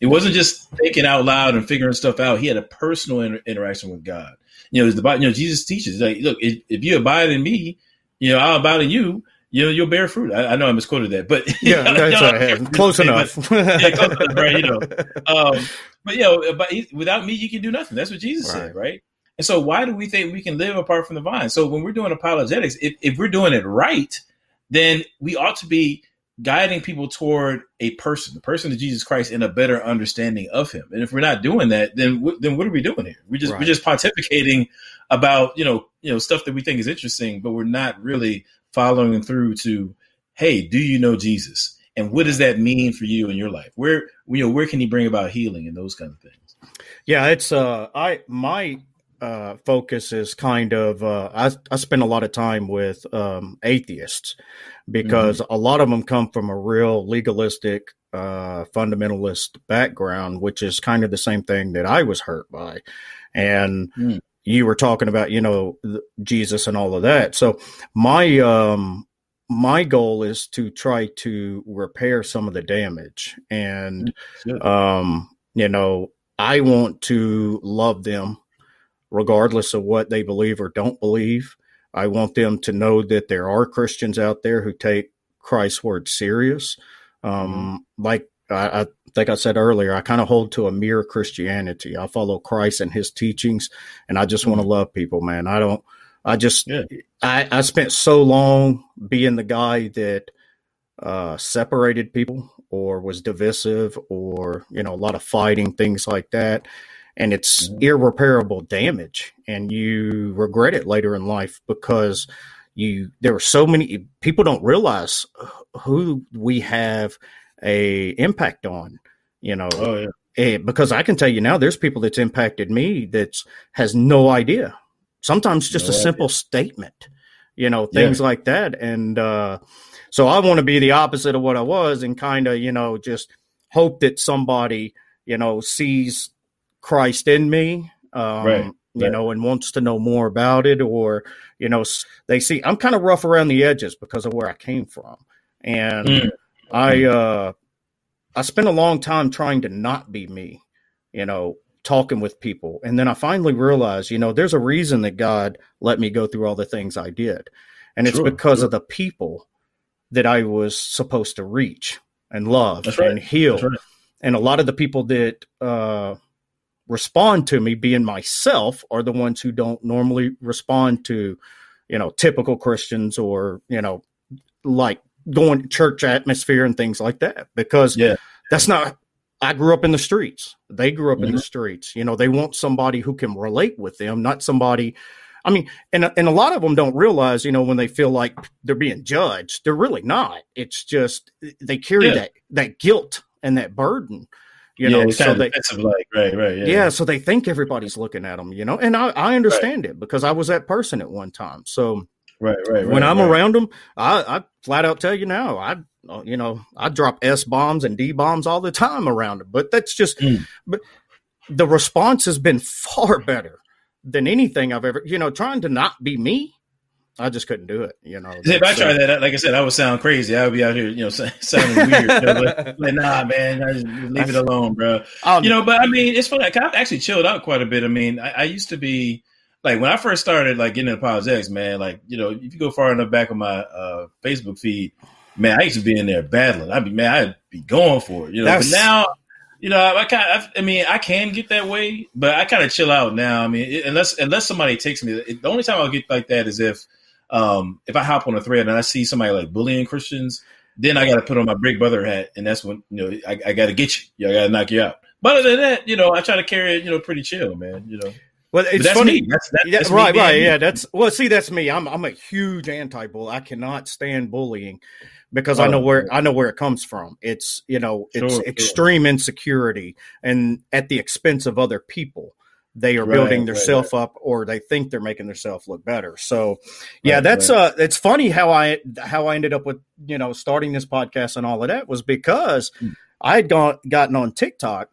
Speaker 2: It wasn't just thinking out loud and figuring stuff out. He had a personal inter- interaction with God. You know, the you know Jesus teaches like, look, if, if you abide in me, you know, I'll abide in you you you'll bear fruit. I, I know I misquoted that, but [LAUGHS]
Speaker 1: yeah, know, that's right. [LAUGHS] close enough. [LAUGHS] But, yeah, close enough,
Speaker 2: right? You know, um, but you know, but he, without me, you can do nothing. That's what Jesus right. said, right? And so, why do we think we can live apart from the vine? So, when we're doing apologetics, if, if we're doing it right, then we ought to be guiding people toward a person, the person of Jesus Christ, in a better understanding of Him. And if we're not doing that, then then what are we doing here? We just right. we're just pontificating about you know you know stuff that we think is interesting, but we're not really following through to, hey, do you know Jesus? And what does that mean for you in your life? Where you know where can he bring about healing and those kind of things?
Speaker 1: Yeah, it's uh I my uh focus is kind of uh I I spend a lot of time with um atheists because mm-hmm. a lot of them come from a real legalistic uh fundamentalist background which is kind of the same thing that I was hurt by. And mm you were talking about, you know, Jesus and all of that. So my um my goal is to try to repair some of the damage and um you know, I want to love them regardless of what they believe or don't believe. I want them to know that there are Christians out there who take Christ's word serious. Um, mm-hmm. like I, I like I said earlier, I kind of hold to a mere Christianity. I follow Christ and his teachings, and I just mm-hmm. want to love people, man. I don't, I just, yeah. I, I spent so long being the guy that uh, separated people or was divisive or, you know, a lot of fighting, things like that. And it's mm-hmm. irreparable damage, and you regret it later in life because you, there are so many people don't realize who we have a impact on you know
Speaker 2: oh, yeah.
Speaker 1: Eh, because i can tell you now there's people that's impacted me that has no idea sometimes just no a idea. simple statement you know things yeah. like that and uh, so i want to be the opposite of what i was and kind of you know just hope that somebody you know sees christ in me um, right you right. know, and wants to know more about it, or you know, they see I'm kind of rough around the edges because of where I came from, and mm. I uh, I spent a long time trying to not be me, you know, talking with people. And then I finally realized, you know, there's a reason that God let me go through all the things I did. And it's because sure. of the people that I was supposed to reach and love right. and heal. Right. And a lot of the people that uh, respond to me being myself are the ones who don't normally respond to, you know, typical Christians or, you know, like going to church atmosphere and things like that because
Speaker 2: yeah.
Speaker 1: that's not I grew up in the streets. They grew up mm-hmm. in the mm-hmm. streets. You know, they want somebody who can relate with them, not somebody I mean, and and a lot of them don't realize, you know, when they feel like they're being judged, they're really not. It's just they carry yeah. that that guilt and that burden, you yeah, know. So they,
Speaker 2: like, right, right,
Speaker 1: yeah. yeah. So they think everybody's looking at them, you know. And I I understand right. it because I was that person at one time. So
Speaker 2: Right, right.
Speaker 1: When
Speaker 2: right,
Speaker 1: I'm
Speaker 2: right.
Speaker 1: around them, I, I flat out tell you now, I you know I drop S bombs and D bombs all the time around them. But that's just,
Speaker 2: Mm.
Speaker 1: but the response has been far better than anything I've ever. You know, trying to not be me, I just couldn't do it. You know,
Speaker 2: If I
Speaker 1: That's,
Speaker 2: tried
Speaker 1: uh,
Speaker 2: that, like I said, I would sound crazy. I would be out here, you know, sounding weird. Like, like, [LAUGHS] nah, man, I just leave it alone, bro.
Speaker 1: I'll-
Speaker 2: You know, but I mean, it's funny. I've actually chilled out quite a bit. I mean, I, I used to be like when I first started, like getting into apologetics, man. Like you know, if you go far enough back on my uh, Facebook feed, man, I used to be in there battling. I'd be man, I'd be going for it. You know,
Speaker 1: That's-
Speaker 2: but now. You know, I kind of, I mean, I can get that way, but I kind of chill out now. I mean, it, unless unless somebody takes me, it, the only time I'll get like that is if um, if I hop on a thread and I see somebody like bullying Christians, then I got to put on my big brother hat, and that's when you know I, I got to get you. You know, I got to knock you out. But other than that, you know, I try to carry it, you know, pretty chill, man. You know,
Speaker 1: well, it's
Speaker 2: that's
Speaker 1: funny.
Speaker 2: me. That's, that,
Speaker 1: yeah,
Speaker 2: that's me
Speaker 1: right, right.
Speaker 2: me.
Speaker 1: Yeah, that's well. See, that's me. I'm I'm a huge anti-bull. I cannot stand bullying because I
Speaker 2: Oh,
Speaker 1: know where. I know where it comes from. It's you know it's
Speaker 2: Sure,
Speaker 1: extreme insecurity and at the expense of other people. They are
Speaker 2: Right,
Speaker 1: building
Speaker 2: right,
Speaker 1: themselves up, or they think they're making themselves look better. So, yeah,
Speaker 2: Right,
Speaker 1: that's
Speaker 2: right.
Speaker 1: uh, it's funny how I how I ended up with you know starting this podcast and all of that was because
Speaker 2: Hmm.
Speaker 1: I had gone gotten on TikTok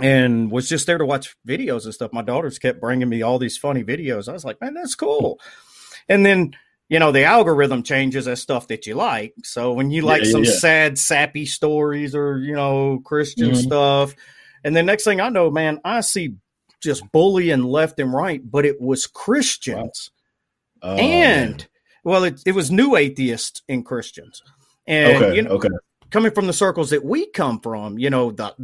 Speaker 1: and was just there to watch videos and stuff. My daughters kept bringing me all these funny videos. I was like, man, that's cool. And then, you know, the algorithm changes as stuff that you like. So when you like
Speaker 2: Yeah,
Speaker 1: some
Speaker 2: yeah.
Speaker 1: sad, sappy stories or, you know, Christian
Speaker 2: Mhm.
Speaker 1: stuff, and then next thing I know, man, I see just bullying left and right, but it was Christians.
Speaker 2: Oh,
Speaker 1: and,
Speaker 2: man.
Speaker 1: well, it, it was new atheists and Christians. And,
Speaker 2: okay,
Speaker 1: you know,
Speaker 2: okay,
Speaker 1: coming from the circles that we come from, you know, the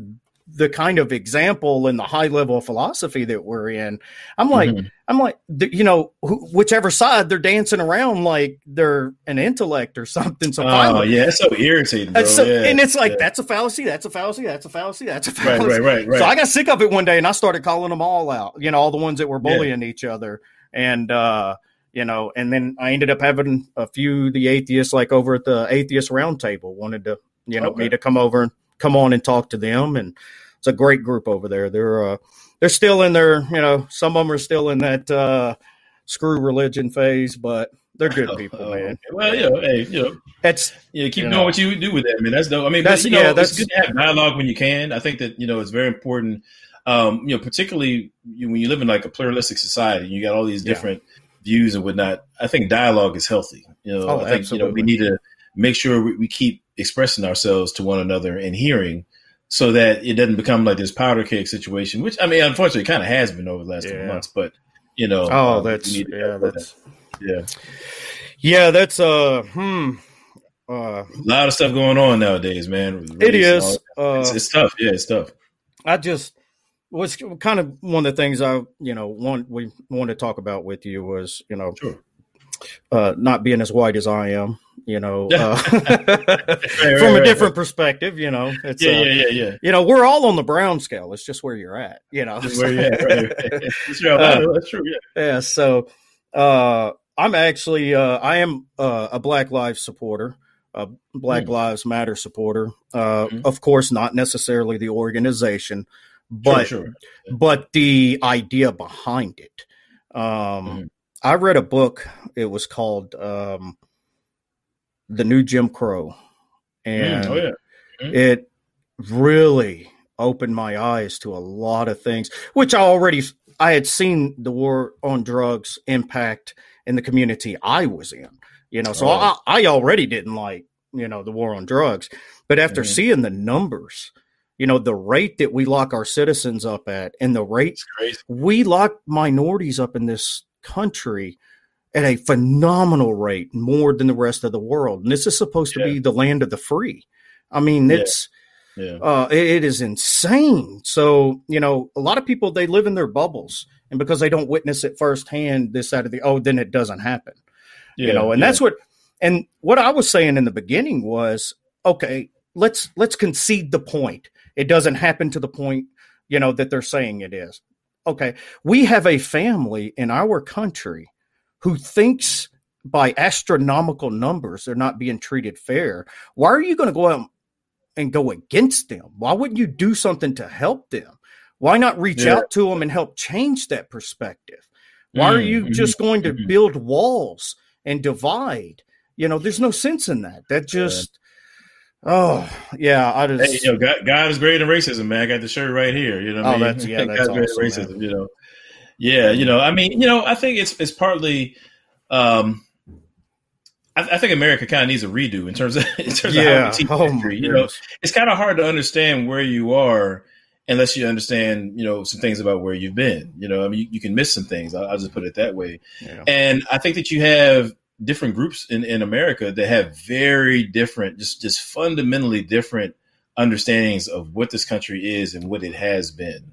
Speaker 1: the kind of example and the high level of philosophy that we're in, I'm like,
Speaker 2: Mhm.
Speaker 1: I'm like, you know, wh- whichever side they're dancing around like they're an intellect or something. So
Speaker 2: oh
Speaker 1: finally,
Speaker 2: yeah, it's so irritating, bro.
Speaker 1: and, so,
Speaker 2: yeah,
Speaker 1: and it's like
Speaker 2: yeah.
Speaker 1: that's a fallacy, that's a fallacy, that's a fallacy, that's a fallacy.
Speaker 2: right, right, right.
Speaker 1: So I got sick of it one day and I started calling them all out, you know, all the ones that were
Speaker 2: Yeah.
Speaker 1: bullying each other. And, uh, you know, and then I ended up having a few the atheists like over at the atheist roundtable wanted to, you know,
Speaker 2: Okay.
Speaker 1: me to come over and come on and talk to them. And it's a great group over there. They're, uh, they're still in their, you know, some of them are still in that, uh, screw religion phase, but they're good people,
Speaker 2: Oh,
Speaker 1: man.
Speaker 2: Well, you know, hey, you know,
Speaker 1: That's,
Speaker 2: Yeah, keep
Speaker 1: You
Speaker 2: doing
Speaker 1: know.
Speaker 2: what you do with that, man. That's dope. I mean,
Speaker 1: That's-
Speaker 2: but, you know,
Speaker 1: yeah,
Speaker 2: it's
Speaker 1: that's-
Speaker 2: good to have dialogue when you can. I think that you know it's very important. Um, you know, particularly you, when you live in like a pluralistic society, and you got all these
Speaker 1: Yeah.
Speaker 2: different views and whatnot. I think dialogue is healthy. You know,
Speaker 1: Oh,
Speaker 2: I think you know we need to make sure we, we keep expressing ourselves to one another and hearing, so that it doesn't become like this powder keg situation. Which I mean, unfortunately, kind of has been over the last couple months. But you know,
Speaker 1: oh,
Speaker 2: um,
Speaker 1: that's, yeah, that's,
Speaker 2: yeah.
Speaker 1: yeah, that's, uh, hmm, uh,
Speaker 2: A lot of stuff going on nowadays, man.
Speaker 1: it is, uh,
Speaker 2: It's, it's tough. Yeah, it's tough.
Speaker 1: I just was kind of one of the things I, you know, want we wanted to talk about with you was, you know,
Speaker 2: Sure.
Speaker 1: uh, not being as white as I am, you know, uh, [LAUGHS]
Speaker 2: right,
Speaker 1: from a
Speaker 2: right,
Speaker 1: different perspective, you know, it's,
Speaker 2: Yeah,
Speaker 1: uh,
Speaker 2: yeah, yeah, yeah.
Speaker 1: you know, we're all on the brown scale. It's just where you're at, you know.
Speaker 2: Where you at, right, right. [LAUGHS] [LAUGHS]
Speaker 1: Uh,
Speaker 2: That's true. Yeah.
Speaker 1: yeah. So, uh, I'm actually, uh, I am uh, a Black Lives supporter, a Black
Speaker 2: Hmm.
Speaker 1: Lives Matter supporter. Uh,
Speaker 2: Mhm.
Speaker 1: Of course, not necessarily the organization, but
Speaker 2: sure, sure.
Speaker 1: but the idea behind it. Um,
Speaker 2: Mhm.
Speaker 1: I read a book. It was called um, "The New Jim Crow," and
Speaker 2: Mm, oh yeah.
Speaker 1: it really opened my eyes to a lot of things, which I already I had seen the war on drugs impact in the community I was in. You know, so
Speaker 2: Right.
Speaker 1: I, I already didn't like you know the war on drugs, but after
Speaker 2: Mhm.
Speaker 1: seeing the numbers, you know the rate that we lock our citizens up at, and the rate we lock minorities up in this country at a phenomenal rate, more than the rest of the world. And this is supposed to
Speaker 2: Yeah.
Speaker 1: be the land of the free. I mean,
Speaker 2: Yeah.
Speaker 1: it's
Speaker 2: Yeah.
Speaker 1: uh, it, it is insane. So you know, a lot of people they live in their bubbles, and because they don't witness it firsthand, this side of the oh, then it doesn't happen.
Speaker 2: yeah.
Speaker 1: you know, and
Speaker 2: yeah.
Speaker 1: that's what. And what I was saying in the beginning was, okay, let's let's concede the point. It doesn't happen to the point, you know, that they're saying it is. Okay, we have a family in our country who thinks by astronomical numbers they're not being treated fair. Why are you going to go out and go against them? Why wouldn't you do something to help them? Why not reach
Speaker 2: Yeah.
Speaker 1: out to them and help change that perspective? Why are
Speaker 2: Mm,
Speaker 1: you
Speaker 2: mhm,
Speaker 1: just going to
Speaker 2: mhm.
Speaker 1: build walls and divide. You know, there's no sense in that. That just Oh yeah, I just
Speaker 2: hey, you know, God, God is greater than racism, man. I got the shirt right here. You know,
Speaker 1: oh, I mean? that's [LAUGHS] yeah, that's awesome,
Speaker 2: racism. Man. You know, yeah, you know, I mean, you know, I think it's it's partly. Um, I, I think America kind of needs a redo in terms of [LAUGHS] in terms yeah. of how we teach oh, history. You know, it's kind of hard to understand where you are unless you understand, you know, some things about where you've been. You know, I mean, you, you can miss some things. I'll, I'll, just put it that way. Yeah. And I think that you have different groups in, in America that have very different, just just fundamentally different understandings of what this country is and what it has been.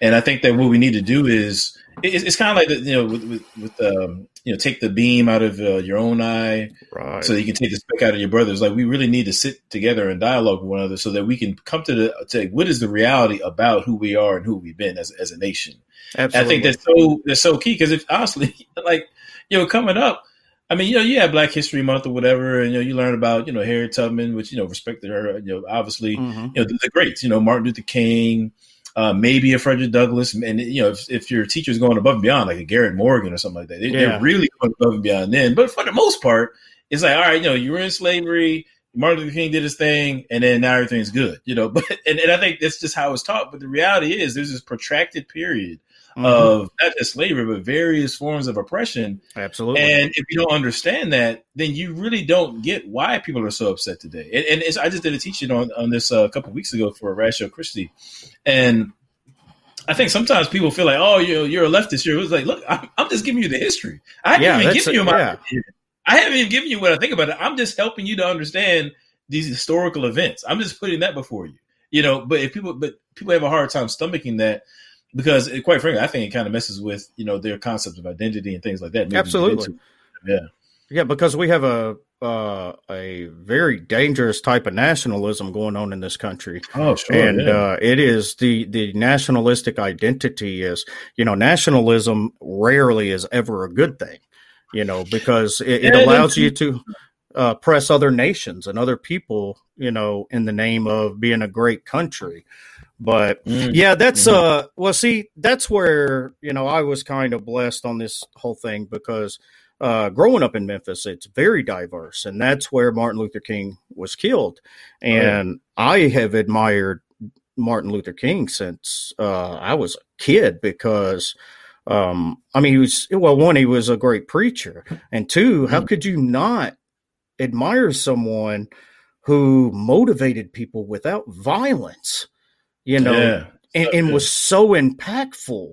Speaker 2: And I think that what we need to do is it's, it's kind of like the, you know with with, with um, you know take the beam out of uh, your own eye, right. so you can take the speck out of your brother's. Like we really need to sit together and dialogue with one another so that we can come to the to what is the reality about who we are and who we've been as as a nation. Absolutely. I think that's so that's so key because if honestly, [LAUGHS] like you know, coming up I mean, you know, you have Black History Month or whatever, and you know, you learn about you know Harriet Tubman, which you know respected her. You know, obviously, mm-hmm. you know the, the, greats. You know, Martin Luther King, uh, maybe a Frederick Douglass, and you know, if, if your teacher's going above and beyond, like a Garrett Morgan or something like that, they, are really going above and beyond then. But for the most part, it's like, all right, you know, you were in slavery. Martin Luther King did his thing, and then now everything's good, you know. [LAUGHS] But and, and I think that's just how it's taught. But the reality is, there's this protracted period mm-hmm. of not just slavery, but various forms of oppression.
Speaker 1: Absolutely.
Speaker 2: And if you don't understand that, then you really don't get why people are so upset today. And, and I just did a teaching on, on this uh, a couple weeks ago for Ratio Christi. And I think sometimes people feel like, oh, you're, you're a leftist. You're like, look, I'm, I'm, just giving you the history. I haven't yeah, even given you my. Yeah. I haven't even given you what I think about it. I'm just helping you to understand these historical events. I'm just putting that before you. You know, but if people, but people have a hard time stomaching that because it, quite frankly, I think it kind of messes with you know their concept of identity and things like that.
Speaker 1: Absolutely,
Speaker 2: yeah,
Speaker 1: yeah, because we have a uh, a very dangerous type of nationalism going on in this country.
Speaker 2: Oh, sure,
Speaker 1: and yeah. uh, it is the the nationalistic identity is you know nationalism rarely is ever a good thing, you know, because it, it allows you to uh, press other nations and other people, you know, in the name of being a great country. But mm-hmm. yeah, that's mm-hmm. uh well see, that's where, you know, I was kind of blessed on this whole thing because uh growing up in Memphis, it's very diverse and that's where Martin Luther King was killed. And I have admired Martin Luther King since uh I was a kid because um I mean he was well one he was a great preacher [LAUGHS] and 2 how mm. could you not admire someone who motivated people without violence? You know, yeah. and, and was so impactful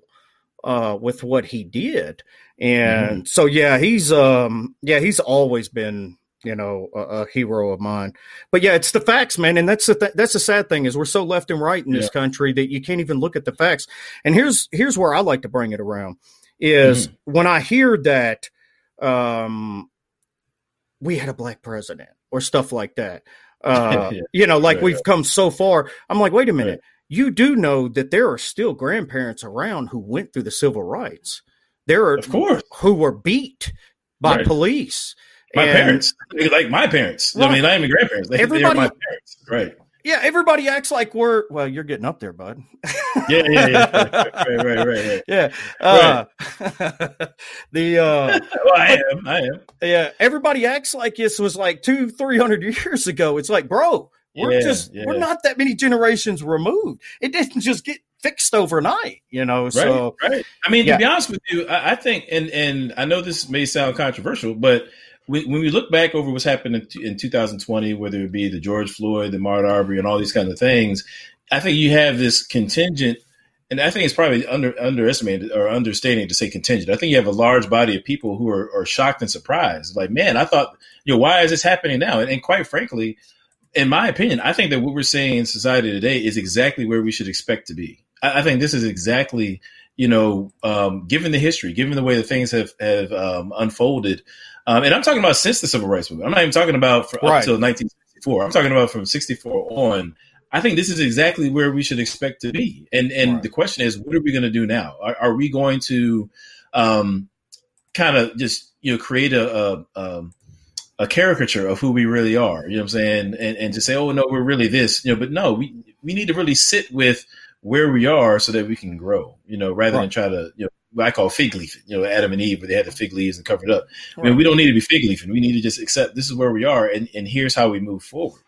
Speaker 1: uh, with what he did. And mm-hmm. so, yeah, he's um, yeah, he's always been you know a, a, hero of mine. But yeah, it's the facts, man, and that's the th- that's the sad thing is we're so left and right in this yeah. country that you can't even look at the facts. And here's here's where I like to bring it around is mm-hmm. when I hear that um, we had a black president or stuff like that. Uh, [LAUGHS] yeah. You know, like we've come so far. I'm like, wait a minute you do know that there are still grandparents around who went through the civil rights. There are,
Speaker 2: of course,
Speaker 1: who were beat by right. police.
Speaker 2: My and, parents, like my parents. Right. I mean, not even grandparents. They, everybody, my parents, right?
Speaker 1: Yeah, everybody acts like we're well. You're getting up there, bud.
Speaker 2: yeah, yeah, yeah. [LAUGHS] right, right, right, right.
Speaker 1: Yeah. Uh, [LAUGHS] the uh, [LAUGHS]
Speaker 2: well, I am, I am.
Speaker 1: Yeah, everybody acts like this was like two, three hundred years ago. It's like, bro, we're yeah, just yeah. we're not that many generations removed. It didn't just get fixed overnight, you know.
Speaker 2: Right,
Speaker 1: so
Speaker 2: right. I mean, yeah. to be honest with you, I, I, think, and and I know this may sound controversial, but when, when we look back over what's happened in, in 2020, whether it be the George Floyd, the Ahmaud Arbery, and all these kind of things, I think you have this contingent. And I think it's probably under underestimated or understating to say contingent. I think you have a large body of people who are, are shocked and surprised. Like, man, I thought, you know, why is this happening now? And, and quite frankly, in my opinion, I think that what we're seeing in society today is exactly where we should expect to be. I, I think this is exactly, you know, um, given the history, given the way that things have have um, unfolded, um, and I'm talking about since the civil rights movement. I'm not even talking about for, right. up until 1964. I'm talking about from 64 on. I think this is exactly where we should expect to be. And and right. the question is, what are we going to do now? Are, are we going to um, kind of just you know create a, a, a um, a caricature of who we really are. You know what I'm saying? And and to say, oh no, we're really this. You know, but no, we we need to really sit with where we are so that we can grow. You know, rather right. than try to you know what I call fig leaf. You know, Adam and Eve, where they had the fig leaves and covered up. Right. I mean, we don't need to be fig leafing. We need to just accept this is where we are, and, and here's how we move forward.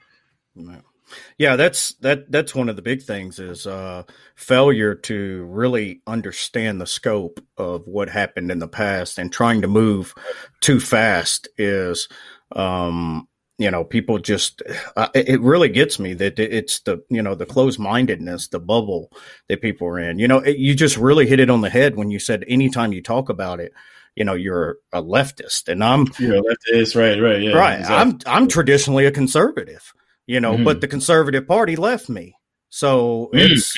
Speaker 1: Yeah, that's that. That's one of the big things is uh, failure to really understand the scope of what happened in the past, and trying to move too fast is um, you know people just uh, it really gets me that it's the you know the closed mindedness the bubble that people are in you know it, you just really hit it on the head when you said anytime you talk about it you know you're a leftist and i'm
Speaker 2: you're a leftist right right yeah
Speaker 1: right exactly. i'm i'm traditionally a conservative you know mm-hmm. but the conservative party left me so mm, it's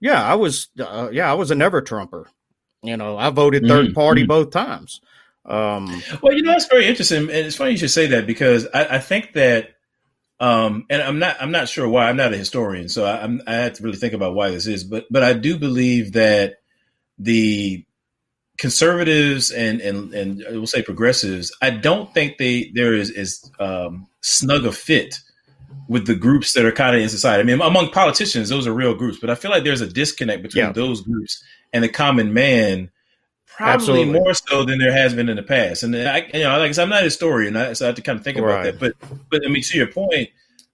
Speaker 1: yeah i was uh, yeah i was a never trumper you know i voted 3rd mm-hmm. party mm-hmm. both times
Speaker 2: um, well, you know, that's very interesting, and it's funny you should say that because I, I think that, um, and I'm not, I'm not sure why. I'm not a historian, so I, I'm, I have to really think about why this is. But, but I do believe that the conservatives and and and we'll say progressives, I don't think they there is is um, snug a fit with the groups that are kind of in society. I mean, among politicians, those are real groups, but I feel like there's a disconnect between yeah. those groups and the common man Probably Absolutely. more so than there has been in the past. And I, you know, like I said, I'm not a historian, so I have to kind of think about that. But, but I mean, to your point,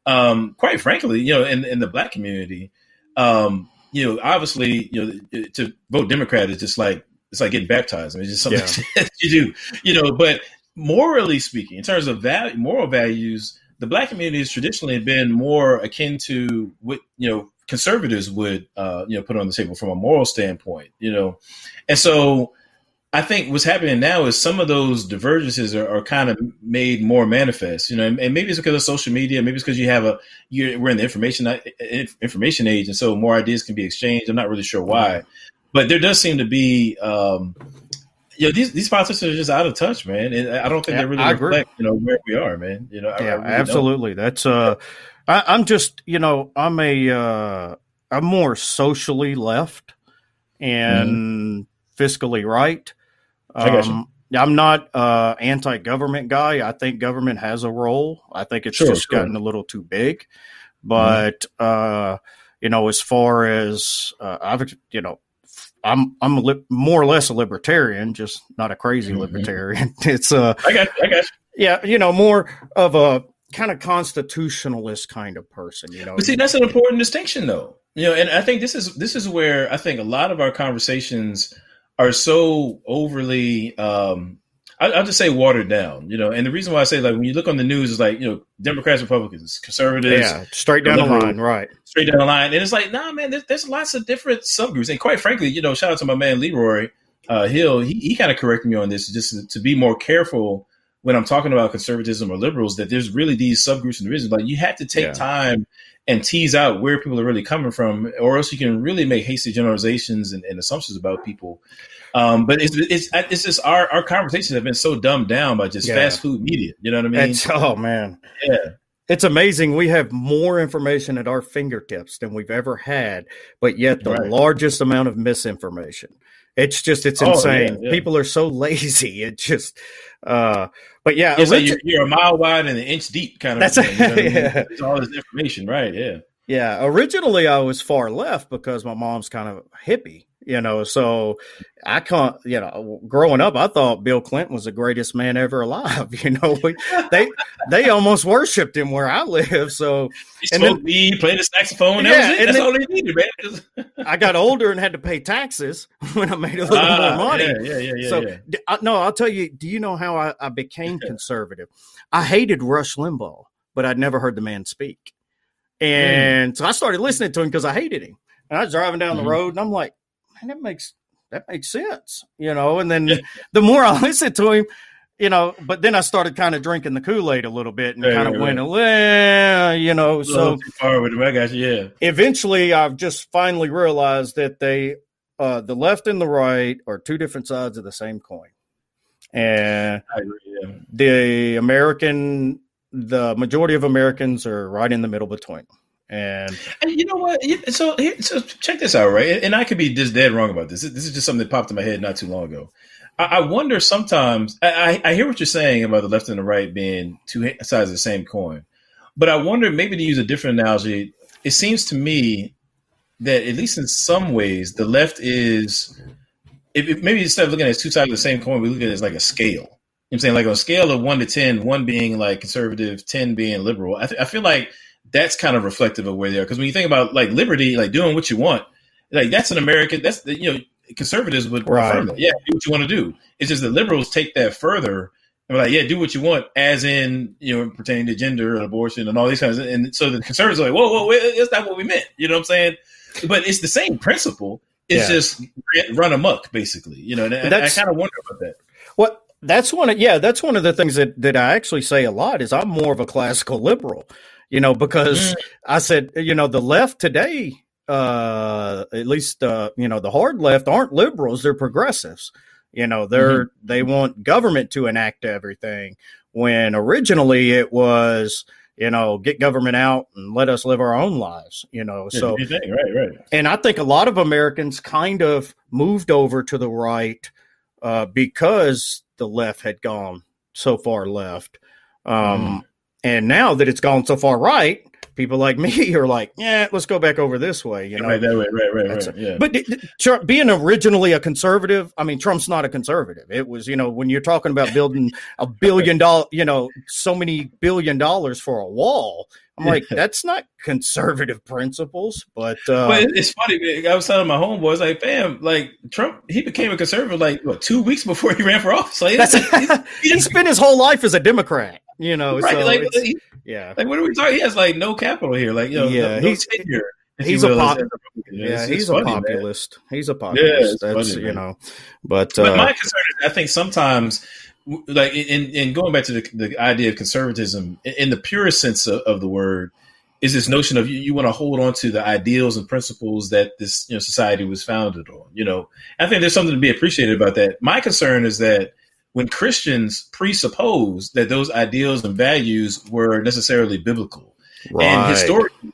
Speaker 2: um, quite frankly, you know, in in the black community, um, you know, obviously, you know, to vote Democrat is just like it's like getting baptized. I mean, it's just something yeah. [LAUGHS] you do, you know. But morally speaking, in terms of value, moral values, the black community has traditionally been more akin to what you know conservatives would uh, you know put on the table from a moral standpoint, you know, and so I think what's happening now is some of those divergences are, are kind of made more manifest, you know, and, and, maybe it's because of social media, maybe it's because you have a you we're in the information information age, and so more ideas can be exchanged. I'm not really sure why, but there does seem to be, um, you know, these these politicians are just out of touch, man, and I don't think yeah, they really I reflect, agree. you know, where we are, man. You know,
Speaker 1: yeah, really absolutely. Don't. That's uh, I, am just, you know, I'm a uh, I'm more socially left and mm-hmm. fiscally right. Um, I'm not uh, anti-government guy. I think government has a role. I think it's sure, just sure. gotten a little too big. Mm-hmm. But mm-hmm. uh, you know, as far as uh, I've, you know, I'm I'm li- more or less a libertarian, just not a crazy mm-hmm. libertarian. [LAUGHS] It's uh,
Speaker 2: I got, I got.
Speaker 1: Yeah, you know, more of a kind of constitutionalist kind of person. You know,
Speaker 2: but see, that's an important distinction, though. You know, and I think this is this is where I think a lot of our conversations are so overly um I, will just say watered down, you know. And the reason why I say like when you look on the news, is like you know Democrats, Republicans, conservatives, yeah,
Speaker 1: straight down the line, right?
Speaker 2: Straight down the line, and it's like, nah, man, there's, there's lots of different subgroups, and quite frankly, you know, shout out to my man Leroy uh, Hill. He, he kind of corrected me on this, just to, to, be more careful when I'm talking about conservatism or liberals. That there's really these subgroups and divisions. Like you have to take yeah. time and tease out where people are really coming from, or else you can really make hasty generalizations and, and assumptions about people. Um, but it's, it's it's just our our conversations have been so dumbed down by just yeah. fast food media. You know what I mean?
Speaker 1: It's, oh man,
Speaker 2: yeah.
Speaker 1: It's amazing. We have more information at our fingertips than we've ever had, but yet the right. largest amount of misinformation. It's just it's oh, insane. Yeah, yeah. People are so [LAUGHS] lazy. It just uh but yeah,
Speaker 2: it's like you're, you're, a mile wide and an inch deep kind of that's thing. You know yeah. I mean? [LAUGHS] It's all this information, right? Yeah.
Speaker 1: Yeah. Originally I was far left because my mom's kind of hippie you know so i can't you know growing up i thought bill clinton was the greatest man ever alive [LAUGHS] you know? They they almost worshipped him where i live so
Speaker 2: he and then, he played the saxophone yeah, that that's then, all they needed man. [LAUGHS]
Speaker 1: I got older and had to pay taxes [LAUGHS] when i made a little more money.
Speaker 2: yeah yeah yeah, yeah so yeah.
Speaker 1: I, no i'll tell you do you know how i, I became conservative? I hated rush limbaugh but i'd never heard the man speak. And mm. so i started listening to him because i hated him. And I was driving down mm-hmm. the road and I'm like, man, that makes that makes sense, you know. And then the more I [LAUGHS] listened to him, you know, but then I started kind of drinking the Kool Aid a little bit and right, kind of right. went, well, you know. So
Speaker 2: far with I you, yeah.
Speaker 1: Eventually, I've just finally realized that they, uh, the left and the right, are two different sides of the same coin, and agree, yeah. the American, the majority of Americans are right in the middle between them. And,
Speaker 2: and you know what? So, so check this out, right? And I could be just dead wrong about this. This is just something that popped in my head not too long ago. I, wonder sometimes. I, I hear what you're saying about the left and the right being two sides of the same coin, but I wonder maybe to use a different analogy. It seems to me that at least in some ways the left is if, if maybe instead of looking at it as two sides of the same coin, we look at it as like a scale. You know I'm saying like on a scale of one to ten, one being like conservative, 10 being liberal. I, th- I feel like that's kind of reflective of where they are. Cause when you think about like liberty, like doing what you want, like that's an American, that's the, you know, conservatives would right. Yeah, do what you want to do. It's just the liberals take that further and like, yeah, do what you want, as in, you know, pertaining to gender and abortion and all these kinds of, and so the conservatives are like, whoa, whoa, wait, that's not what we meant. You know what I'm saying? But it's the same principle. It's yeah. just run amok, basically. You know, and I, I kind of wonder about that.
Speaker 1: What that's one of yeah, that's one of the things that that I actually say a lot is I'm more of a classical liberal, you know, because mm. I said, you know, the left today, uh, at least uh, you know, the hard left aren't liberals, they're progressives. You know, they're mm-hmm. they want government to enact everything when originally it was you know, get government out and let us live our own lives, you know. So,
Speaker 2: right, right.
Speaker 1: And I think a lot of Americans kind of moved over to the right uh, because the left had gone so far left. Um, mm. And now that it's gone so far right, people like [LAUGHS] me are like, yeah, let's go back over this way. You know,
Speaker 2: right, that way, right, right, right. A, yeah.
Speaker 1: But being originally a conservative, I mean, Trump's not a conservative. It was, you know, when you're talking about building a [LAUGHS] billion dollar, you know, so many billion dollars for a wall. I'm like, that's not conservative principles, but uh,
Speaker 2: but it's funny. I was telling my homeboys, like, fam, like Trump, he became a conservative like what two weeks before he ran for office. Like, [LAUGHS]
Speaker 1: he spent his whole life as a Democrat, you know. Right, so like, he,
Speaker 2: yeah. Like, what are we talking? He has like no capital here. Like, you know, yeah, no, he's tenure.
Speaker 1: He's a pop- yeah, he's funny, a populist. He's a populist. Yeah, That's funny, you know, but
Speaker 2: but uh, my concern is, I think sometimes, like in in going back to the, the idea of conservatism in the purest sense of, of the word, is this notion of you, you want to hold on to the ideals and principles that this you know society was founded on. You know, I think there's something to be appreciated about that. My concern is that when Christians presuppose that those ideals and values were necessarily biblical. Right. And historically,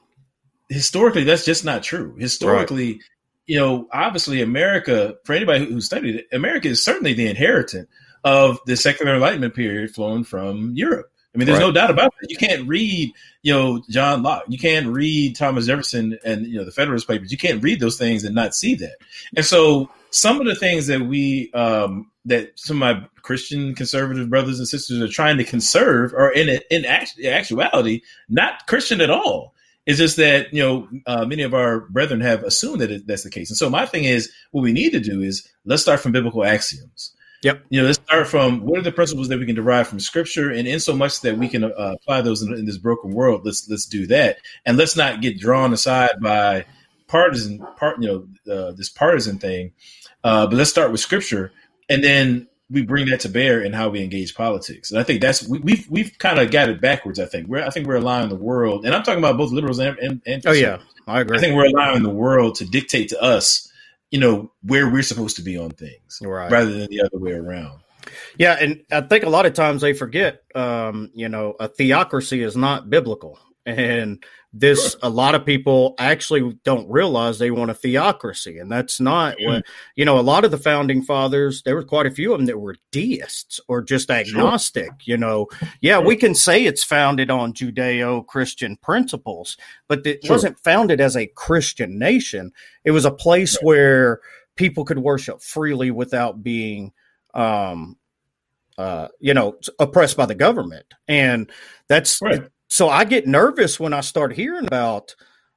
Speaker 2: historically, that's just not true. Historically, right. you know, obviously, America, for anybody who studied it, America is certainly the inheritant of the secular enlightenment period flowing from Europe. I mean, there's right. no doubt about it. You can't read, you know, John Locke. You can't read Thomas Jefferson and you know the Federalist Papers. You can't read those things and not see that. And so, some of the things that we um, that some of my Christian conservative brothers and sisters are trying to conserve are in in actuality not Christian at all. It's just that you know uh, many of our brethren have assumed that it, that's the case. And so my thing is, what we need to do is let's start from biblical axioms.
Speaker 1: Yep.
Speaker 2: You know, let's start from what are the principles that we can derive from Scripture, and in so much that we can uh, apply those in, in, this broken world, let's let's do that, and let's not get drawn aside by partisan part. You know, uh, this partisan thing. Uh, but let's start with Scripture and then we bring that to bear in how we engage politics. And I think that's we, have we've, we've kind of got it backwards. I think we're I think we're allowing the world, and I'm talking about both liberals and and, and
Speaker 1: oh yeah, I agree.
Speaker 2: I think we're allowing the world to dictate to us, you know, where we're supposed to be on things, right. rather than the other way around.
Speaker 1: Yeah, and I think a lot of times they forget, um, you know, a theocracy is not biblical, [LAUGHS] and this a lot of people actually don't realize they want a theocracy and that's not what you know a lot of the founding fathers there were quite a few of them that were deists or just agnostic sure. you know yeah we can say it's founded on judeo-christian principles but it sure. wasn't founded as a christian nation it was a place right. where people could worship freely without being um uh you know oppressed by the government and that's right so I get nervous when I start hearing about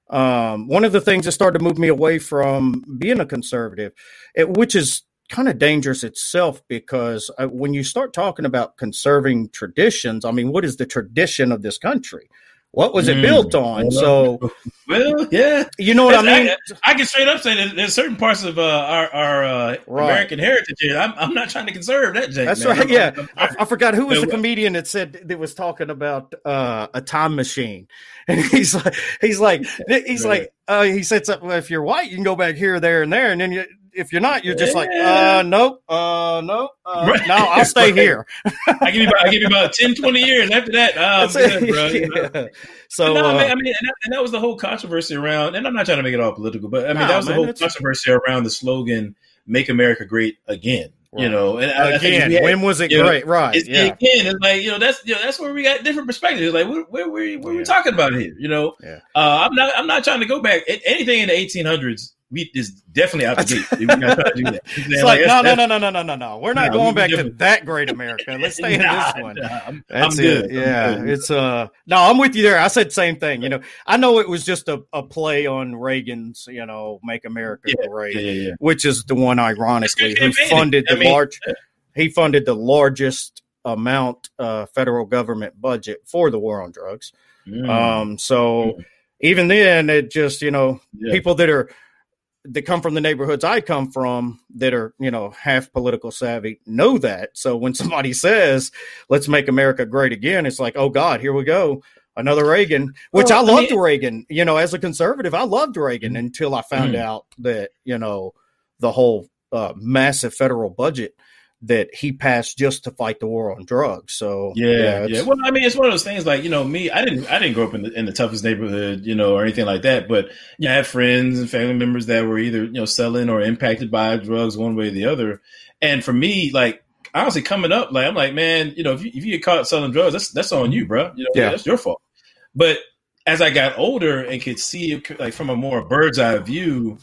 Speaker 1: um, one of the things that started to move me away from being a conservative, it, which is kind of dangerous itself because uh, when you start talking about conserving traditions, I mean, what is the tradition of this country? What was it mm. built on? So, [LAUGHS]
Speaker 2: well, yeah,
Speaker 1: you know what That's, I mean.
Speaker 2: I, I, can straight up say that there's certain parts of uh, our, our uh, right. American heritage here. I'm, I'm not trying to conserve that. Jake,
Speaker 1: That's man. right. I'm, yeah, I'm, I, I, forgot who was the comedian that said that was talking about uh, a time machine, [LAUGHS] and he's like, he's like, he's like, uh, he said something. If you're white, you can go back here, there, and there, and then you if you're not, you're just yeah. like, uh, nope, uh, nope, uh, [LAUGHS] right. no, I'll stay here.
Speaker 2: I give you about, I give you about 10, 20 years. After that, good, bro. You know? [LAUGHS] yeah. So, no, uh, I mean, I mean and, that, and, that, was the whole controversy around, and I'm not trying to make it all political, but I mean, that was man, the whole controversy around the slogan, make America great again. You know, and
Speaker 1: again, had, when was it great? Know, right?
Speaker 2: It's, yeah. Again, it's like you know that's you know that's where we got different perspectives. Like, where where, where, where yeah. we talking about here? You know, yeah. uh, I'm not I'm not trying to go back anything in the 1800s we is definitely out the gate. We gotta do
Speaker 1: that. [LAUGHS] It's like, like no, no, no, no, no, no, no, no. We're not going back to that great America. Let's stay [LAUGHS] nah, in this one. Nah, I'm, That's I'm it. Yeah, it's uh. No, I'm with you there. I said same thing. You know, I know it was just a, a play on Reagan's, you know, "Make America yeah, Great," yeah, yeah, which is the one, ironically, who funded the I mean, large. He funded the largest amount uh, federal government budget for the war on drugs. Mm. Um, so mm. even then, it just you know people that are that come from the neighborhoods I come from that are, you know, half political savvy know that. So when [LAUGHS] somebody says, let's make America great again, it's like, oh God, here we go. Another Reagan, which well, I loved I mean, Reagan. You know, as a conservative, I loved Reagan mm-hmm. until I found mm-hmm. out that, you know, the whole uh, massive federal budget that he passed just to fight the war on drugs. So
Speaker 2: yeah, yeah, yeah. Well, I mean, it's one of those things. Like you know, me, I didn't, I didn't grow up in the, in the toughest neighborhood, you know, or anything like that. But you know, I had friends and family members that were either you know selling or impacted by drugs one way or the other. And for me, like honestly, coming up, like I'm like, man, you know, if you, if you get caught selling drugs, that's that's on you, bro. You know, yeah. that's your fault. But as I got older and could see like from a more bird's eye view,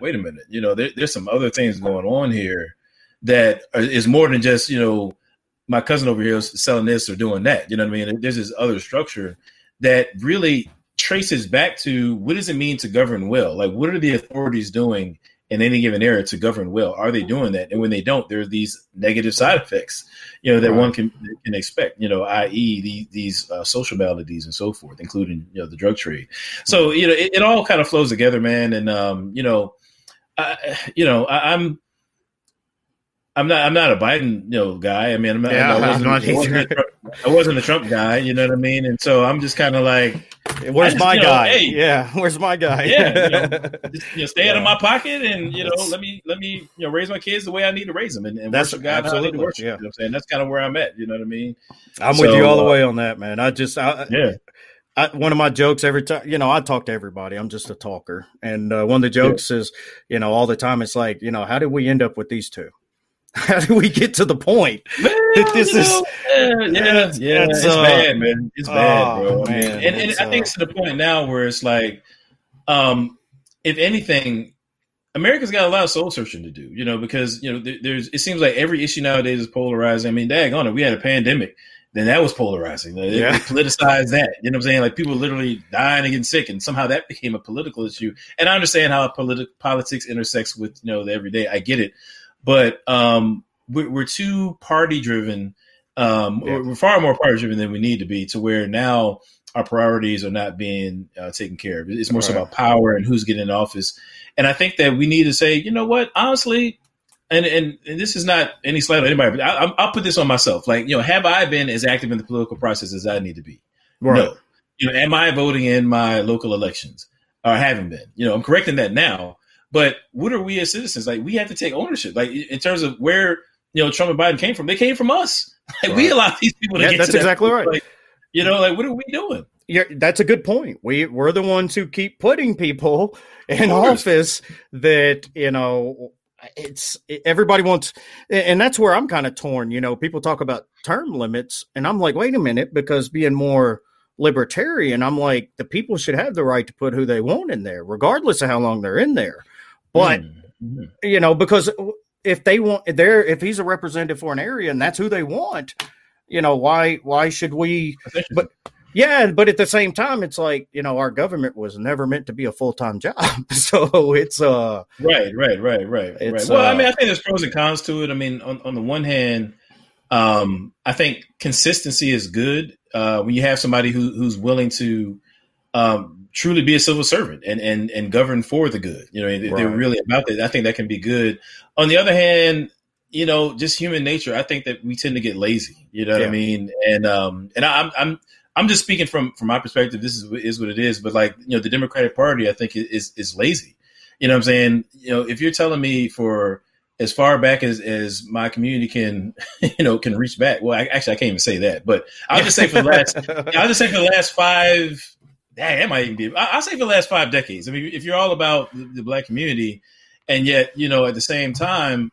Speaker 2: wait a minute, you know, there, there's some other things going on here that is more than just, you know, my cousin over here is selling this or doing that. You know what I mean? There's this other structure that really traces back to what does it mean to govern well? Like, what are the authorities doing in any given area to govern well? Are they doing that? And when they don't, there are these negative side effects, you know, that one can can expect. You know, i.e., the, these uh, social maladies and so forth, including you know the drug trade. So you know, it, it all kind of flows together, man. And um, you know, you know, I, am I'm not I'm not a Biden you know guy. I mean, I'm not, yeah, I, wasn't, not I, wasn't Trump, I wasn't a Trump guy. You know what I mean? And so I'm just kind of like,
Speaker 1: where's just, my know, guy? Hey, yeah, where's my guy?
Speaker 2: yeah, you know, [LAUGHS] just, you know, stay yeah. out of my pocket, and you know, let me let me you know raise my kids the way I need to raise them, and, and
Speaker 1: that's worship God absolutely
Speaker 2: worship. Yeah. You know I'm saying that's kind of where I'm at. You know what I mean?
Speaker 1: I'm so, with you all the uh, way on that, man. I just I, yeah. I, one of my jokes every time, you know, I talk to everybody. I'm just a talker, and uh, one of the jokes yeah. is, you know, all the time. It's like, you know, how did we end up with these two? [LAUGHS] How did we get to the point [LAUGHS]
Speaker 2: well, that this is? Know, yeah, yeah, yeah, it's, uh, bad, man. It's bad, oh, bro. Man, and, and I think uh, to the point now where it's like, um, if anything, America's got a lot of soul searching to do, you know, because you know, there's. It seems like every issue nowadays is polarizing. I mean, dag on it, we had a pandemic then that was polarizing. They, yeah. politicized that. You know what I'm saying? Like people literally dying and getting sick, and somehow that became a political issue. And I understand how politi- politics intersects with you know the everyday. I get it, but um, we're, we're too party driven. Um, yeah. We're far more party driven than we need to be. To where now our priorities are not being uh, taken care of. It's more right. so about power and who's getting in office. And I think that we need to say, you know what? Honestly, and, and, and this is not any slight on anybody, but I, will put this on myself. Like, you know, have I been as active in the political process as I need to be? Right. No. You know, am I voting in my local elections? Or haven't been? You know, I'm correcting that now. But what are we as citizens? Like, we have to take ownership. Like, in terms of where you know Trump and Biden came from, they came from us. [LAUGHS] Like, right. we allowed these people to yeah, get.
Speaker 1: That's exactly
Speaker 2: that
Speaker 1: right.
Speaker 2: Like, you know, like what are we doing?
Speaker 1: Yeah, that's a good point. We we're the ones who keep putting people [LAUGHS] in office that you know it's everybody wants and that's where i'm kind of torn you know people talk about term limits and i'm like wait a minute because being more libertarian i'm like the people should have the right to put who they want in there regardless of how long they're in there but mm-hmm. you know because if they want there if he's a representative for an area and that's who they want you know why why should we but yeah, but at the same time, it's like you know our government was never meant to be a full time [LAUGHS] job, so it's uh
Speaker 2: right, right, right, right, right. Well, uh, I mean, I think there's pros and cons to it. I mean, on on the one hand, um, I think consistency is good uh, when you have somebody who who's willing to um, truly be a civil servant and and and govern for the good. You know, right. they're really about that. I think that can be good. On the other hand, you know, just human nature. I think that we tend to get lazy. You know what yeah. I mean? And um, and I, I'm I'm I'm just speaking from from my perspective. This is is what it is. But like you know, the Democratic Party, I think is is lazy. You know what I'm saying? You know, if you're telling me for as far back as as my community can, [LAUGHS] you know, can reach back. Well, I, actually, I can't even say that, but I'll just say for the last, [LAUGHS] I'll just say for the last five. Dang, that might even be. I'll say for the last five decades. I mean, if you're all about the, the black community, and yet you know at the same time,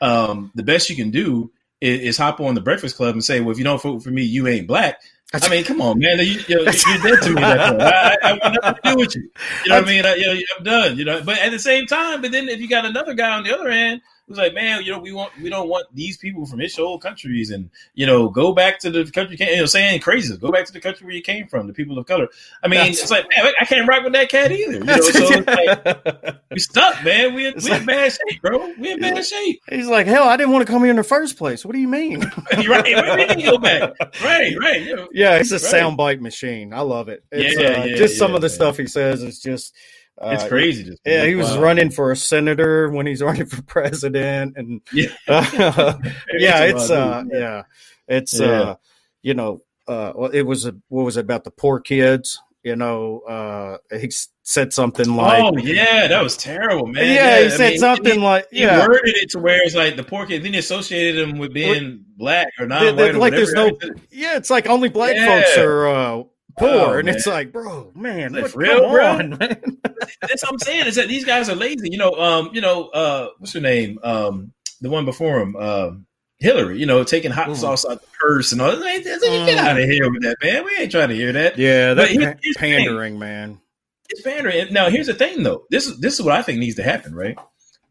Speaker 2: um, the best you can do is, is, hop on the Breakfast Club and say, well, if you don't vote for me, you ain't black I mean, come on, man. You, you, are dead to me. I, I want nothing to do with you. You know what I mean? I, you know, I'm done. You know, but at the same time, but then if you got another guy on the other end was like, man, you know, we want we don't want these people from his old countries, and you know, go back to the country. You know, saying crazy, go back to the country where you came from, the people of color. I mean, That's, it's like, man, I can't rock with that cat either. You know, so like, [LAUGHS] we stuck, man. We in, we in bad shape, bro. We in bad shape.
Speaker 1: He's like, hell, I didn't want to come here in the first place. What do you mean? [LAUGHS]
Speaker 2: right, right, we go back. Right, right.
Speaker 1: You know, yeah, it's a right. soundbite machine. I love it. It's, yeah, uh, yeah, just yeah, some of the stuff he says is just
Speaker 2: it's uh, crazy.
Speaker 1: yeah, he was wow. running for a senator when he's [LAUGHS] running for president, and [LAUGHS] yeah, uh, [LAUGHS] yeah, it's uh, yeah, it's yeah. uh, you know, uh, it was a, what was it about the poor kids? You know, uh, he said something like,
Speaker 2: "Oh yeah, that was terrible, man."
Speaker 1: Yeah, yeah he I said mean, something he, like,
Speaker 2: he yeah. worded it to where it's like the poor kid. Then he associated him with being black or not. Like there's no,
Speaker 1: yeah, it's like only black yeah. folks are uh, poor, oh, and it's like, bro, man,
Speaker 2: what, real, come bro? on, man. [LAUGHS] That's what I'm saying is that these guys are lazy. You know, um, you know, uh, what's her name? Um, the one before him, um, Hillary. You know, taking hot mm. sauce out the purse and all. Like, get mm. out of here with that, man. We ain't trying to hear that.
Speaker 1: Yeah, that's here's, here's pandering, man.
Speaker 2: It's pandering. Now, here's the thing, though. This is this is what I think needs to happen, right?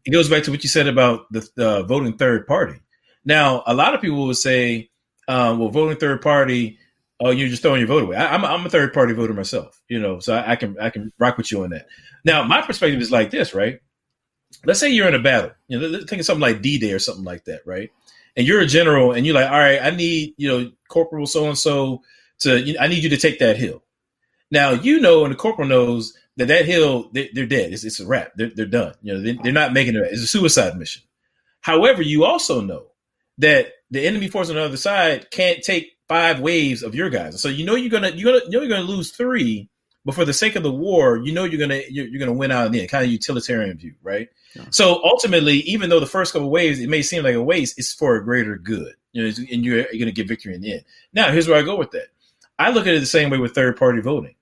Speaker 2: It goes back to what you said about the uh, voting third party. Now, a lot of people would say, um, well, voting third party oh, you're just throwing your vote away. I, am I'm, I'm a third party voter myself, you know, so I, I, can I can rock with you on that. Now, my perspective is like this, right? Let's say you're in a battle, you know, think of something like D Day or something like that, right? And you're a general, and you're like, all right, I need you know Corporal so and so to, you know, I need you to take that hill. Now you know, and the corporal knows that that hill they, are dead. It's, it's a wrap. They're, they're done. You know, they, they're not making it. It's a suicide mission. However, you also know that the enemy force on the other side can't take five waves of your guys. So you know you're gonna you're gonna you know you're gonna lose three, but for the sake of the war, you know you're gonna you're, you're gonna win out in the end. Kind of utilitarian view, right? Yeah. So ultimately, even though the first couple waves it may seem like a waste, it's for a greater good. You know, and you're, you're gonna get victory in the end. Now, here's where I go with that. I look at it the same way with third party voting.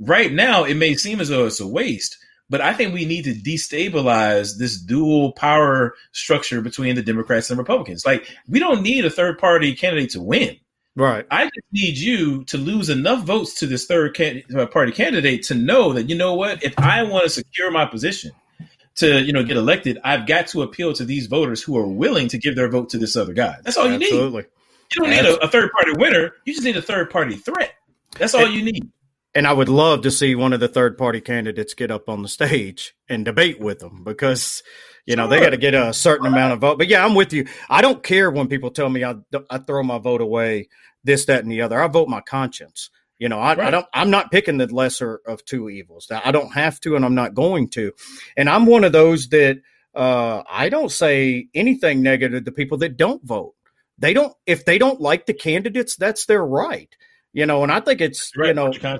Speaker 2: Right now, it may seem as though it's a waste, but I think we need to destabilize this dual power structure between the Democrats and Republicans. Like, we don't need a third party candidate to win.
Speaker 1: Right.
Speaker 2: I just need you to lose enough votes to this third can- uh, party candidate to know that you know what, if I want to secure my position to you know get elected, I've got to appeal to these voters who are willing to give their vote to this other guy. That's all you Absolutely. need. You don't need a, a, third party winner. You just need a third party threat. That's all and, you need.
Speaker 1: And I would love to see one of the third party candidates get up on the stage and debate with them because you know, they got to get a certain amount of vote. But yeah, I'm with you. I don't care when people tell me I, I throw my vote away this, that, and the other. I vote my conscience. You know, I, right. I, don't. I'm not picking the lesser of two evils. I don't have to, and I'm not going to. And I'm one of those that uh, I don't say anything negative to people that don't vote. They don't. If they don't like the candidates, that's their right. You know, and I think it's right. you know,
Speaker 2: yeah,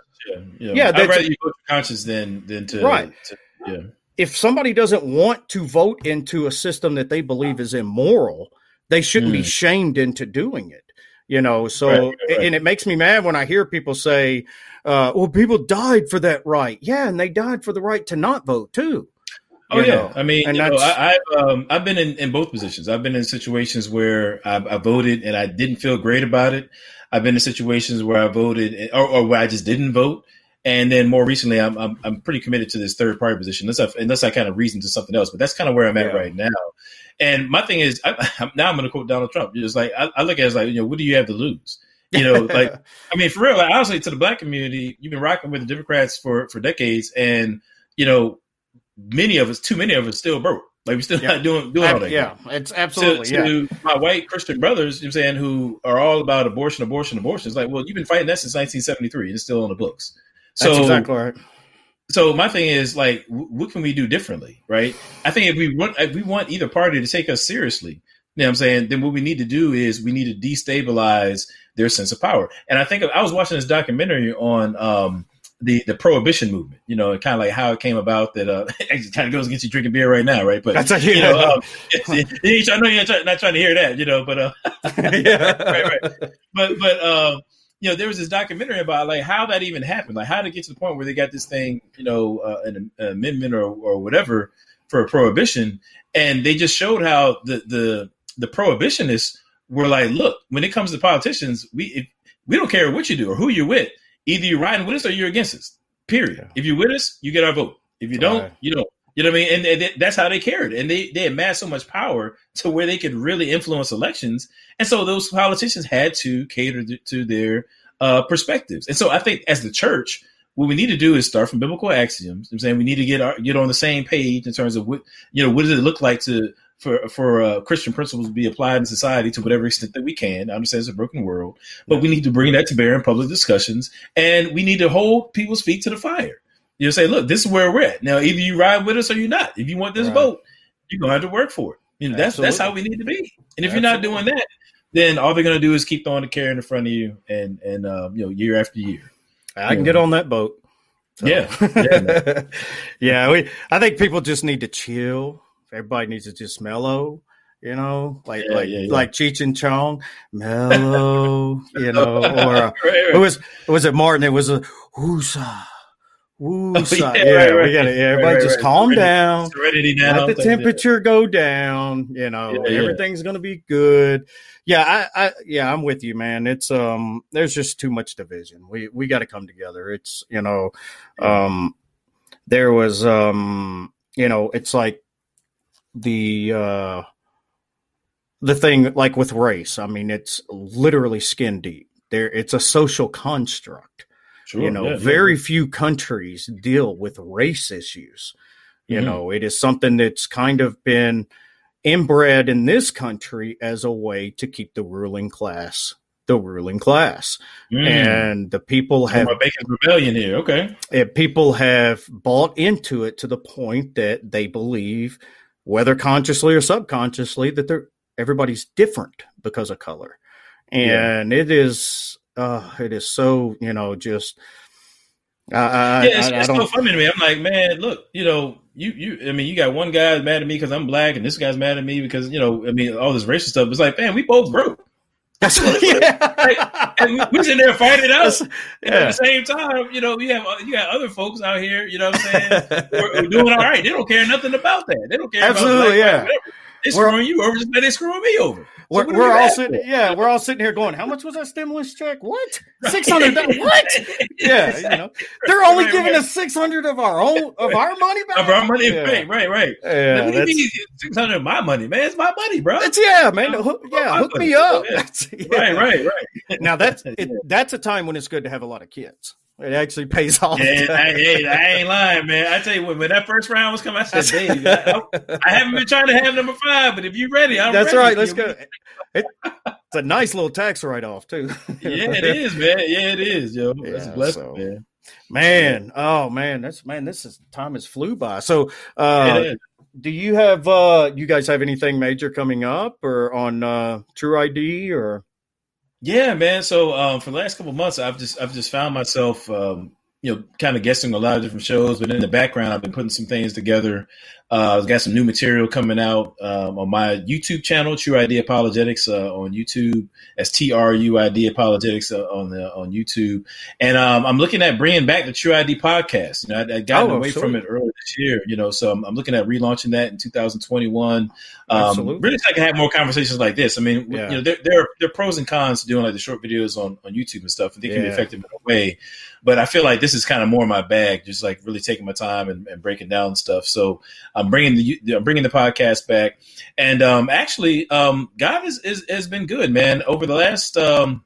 Speaker 2: yeah. yeah I'd rather you vote your conscience than than to
Speaker 1: right.
Speaker 2: To, yeah.
Speaker 1: If somebody doesn't want to vote into a system that they believe is immoral, they shouldn't mm. be shamed into doing it you know so right, right. and it makes me mad when i hear people say uh, well people died for that right yeah and they died for the right to not vote too
Speaker 2: oh yeah know? i mean you know, I, have um, i've been in, in both positions i've been in situations where I, I, voted and i didn't feel great about it i've been in situations where i voted or, or where i just didn't vote and then more recently, I'm, I'm, I'm pretty committed to this third party position, unless I, unless I kind of reason to something else. But that's kind of where I'm at yeah. right now. And my thing is, I, [LAUGHS] now I'm going to quote Donald Trump. It's like I, I, look at it as like, you know, what do you have to lose? You know, [LAUGHS] like I mean, for real. Like, honestly, to the black community, you've been rocking with the Democrats for for decades, and you know, many of us, too many of us, still broke. Like we still yeah. not doing doing all that.
Speaker 1: Yeah, it's absolutely.
Speaker 2: To, to yeah. my white Christian brothers, you know I'm saying, who are all about abortion, abortion, abortion. It's like, well, you've been fighting that since 1973. and It's still on the books. So,
Speaker 1: That's exactly right
Speaker 2: so my thing is like, what can we do differently, right? I think if we want, if we want either party to take us seriously, you know what I'm saying, then what we need to do is we need to destabilize their sense of power. And I think I was watching this documentary on um, the the prohibition movement. You know, kind of like how it came about. That uh, it kind of goes against you drinking beer right now, right? But
Speaker 1: That's you know, um, [LAUGHS]
Speaker 2: I know you're not trying to hear that, you know, but uh, [LAUGHS] [LAUGHS] yeah, right, right. But but. Uh, you know, there was this documentary about like how that even happened, like how to get to the point where they got this thing, you know, uh, an, an, amendment or, or whatever for a prohibition, and they just showed how the the the prohibitionists were like, look, when it comes to politicians, we if, we don't care what you do or who you're with. Either you're riding with us or you're against us. Period. Yeah. If you're with us, you get our vote. If you don't, right. you don't. You know what I mean? And, and, that's how they carried it. And they, they amassed so much power to where they could really influence elections. And so those politicians had to cater to their uh, perspectives. And so I think as the church, what we need to do is start from biblical axioms. I'm saying we need to get our, get on the same page in terms of what you know what does it look like to for for uh, Christian principles to be applied in society to whatever extent that we can. I understand it's a broken world, but we need to bring that to bear in public discussions, and we need to hold people's feet to the fire. You say, look, this is where we're at now. Either you ride with us or you're not. If you want this right. vote, you're gonna have to work for it. You know, that's Absolutely. that's how we need to be. And if Absolutely. you're not doing that, then all they're gonna do is keep throwing the carrot in front of you, and and um, you know, year after year.
Speaker 1: I can get on that boat.
Speaker 2: So. Yeah, [LAUGHS] yeah,
Speaker 1: yeah. We, I think people just need to chill everybody needs to just mellow, you know, like yeah, like yeah, yeah. like Cheech and Chong, mellow, you know, [LAUGHS] or uh, right, right. it was was it Martin? It was a woosa. Woosah. Oh, [LAUGHS] yeah, yeah right, we got it. Yeah, everybody just calm down. Serenity down. Let the temperature go down. You know, everything's gonna be good. Yeah, I, I, yeah, I'm with you, man. It's um, there's just too much division. We we got to come together. It's you know, um, there was um, you know, it's like the uh, the thing like with race. I mean, it's literally skin deep. There, it's a social construct. Sure, you know, yeah, very yeah. few countries deal with race issues. You mm-hmm. know, it is something that's kind of been inbred in this country as a way to keep the ruling class the ruling class. Mm. And the people have
Speaker 2: Bacon rebellion here. Okay.
Speaker 1: People have bought into it to the point that they believe whether consciously or subconsciously, that they're everybody's different because of color, and yeah. it is uh, it is so you know just.
Speaker 2: I, yeah, it's, I, it's I so funny to me. I'm like, man, look, you know, you you. I mean, you got one guy mad at me because I'm black, and this guy's mad at me because you know, I mean, all this racial stuff. It's like, man, we both broke. That's [LAUGHS] what, [LAUGHS] yeah. like, and we, we sitting there fighting out. Yeah. at the same time, you know, you have you got other folks out here, you know what I'm saying, who are, doing all right. They don't care nothing about that. They don't care.
Speaker 1: Absolutely,
Speaker 2: yeah. They screwing you over just they screwing me over.
Speaker 1: So we're, we're all sitting, for? yeah, we're all sitting here going, "How much was that stimulus check? What? Six hundred? [LAUGHS] what? Yeah, you know, they're only right, giving right. us six hundred of our own of our money back.
Speaker 2: Of our money, yeah. right, right, right. Yeah, what do you mean six hundred of my money, man? It's my money, bro.
Speaker 1: It's yeah, man. Hook, yeah, hook me up. [LAUGHS] Yeah.
Speaker 2: Right, right, right.
Speaker 1: Now that's [LAUGHS] it, that's a time when it's good to have a lot of kids. It actually pays [LAUGHS] off.
Speaker 2: Yeah, I, I ain't lying, man. I tell you what, when that first round was coming, I said, [LAUGHS] Dave, I, I, haven't been trying to have number five, but if you're ready, I'm
Speaker 1: That's
Speaker 2: ready.
Speaker 1: right. Let's go. It, it's a nice little tax write off, too.
Speaker 2: yeah, it is, man. Yeah, it is, yo. Yeah, a blessing, so, man.
Speaker 1: Man, oh man, that's man, this is time has flew by. So uh do you have uh you guys have anything major coming up or on uh True ID or
Speaker 2: yeah, man. So um, for the last couple months, I've just I've just found myself um, you know, kind of guessing a lot of different shows, but in the background, I've been putting some things together. Uh, I've got some new material coming out um, on my YouTube channel, True ID Apologetics, uh, on YouTube. As T R U I D Apologetics uh, on the on YouTube, and um, I'm looking at bringing back the True ID podcast. You know, I, I gotten oh, away from it earlier this year. You know, so I'm, I'm, looking at relaunching that in 2021. Um, really, so I can have more conversations like this. I mean, yeah. you know, there, there are there are pros and cons to doing like the short videos on on YouTube and stuff, and they can yeah. be effective in a way. But I feel like this is kind of more my bag, just like really taking my time and, and breaking down stuff. So I'm bringing the I'm bringing the podcast back, and um, actually, um, God has been good, man. Over the last um,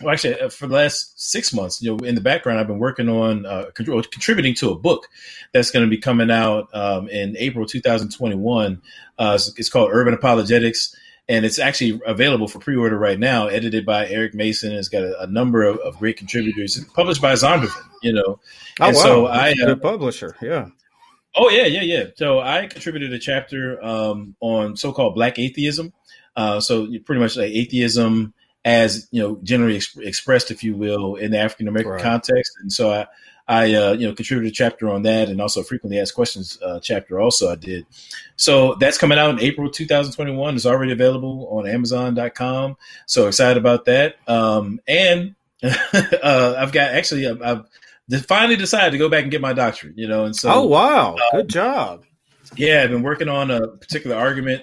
Speaker 2: well, actually, uh, for the last six months, you know, in the background, I've been working on uh, contributing to a book that's going to be coming out um, in April 2021. Uh, it's called Urban Apologetics and it's actually available for pre-order right now. Edited by Eric Mason, it's got a, a number of, of, great contributors. published by Zondervan, you know.
Speaker 1: Oh and wow, so I uh, good publisher, yeah.
Speaker 2: Oh yeah, yeah, yeah. So I contributed a chapter um, on so-called Black atheism. Uh, so pretty much like atheism as you know generally exp- expressed, if you will, in the African American right. context. And so I I uh, you know contributed a chapter on that, and also frequently asked questions uh, chapter. Also, I did. So that's coming out in April 2021. It's already available on Amazon.com. So excited about that. Um, and [LAUGHS] uh, I've got actually I've, I've, finally decided to go back and get my doctorate. You know, and so
Speaker 1: oh wow, good um, job.
Speaker 2: Yeah, I've been working on a particular argument.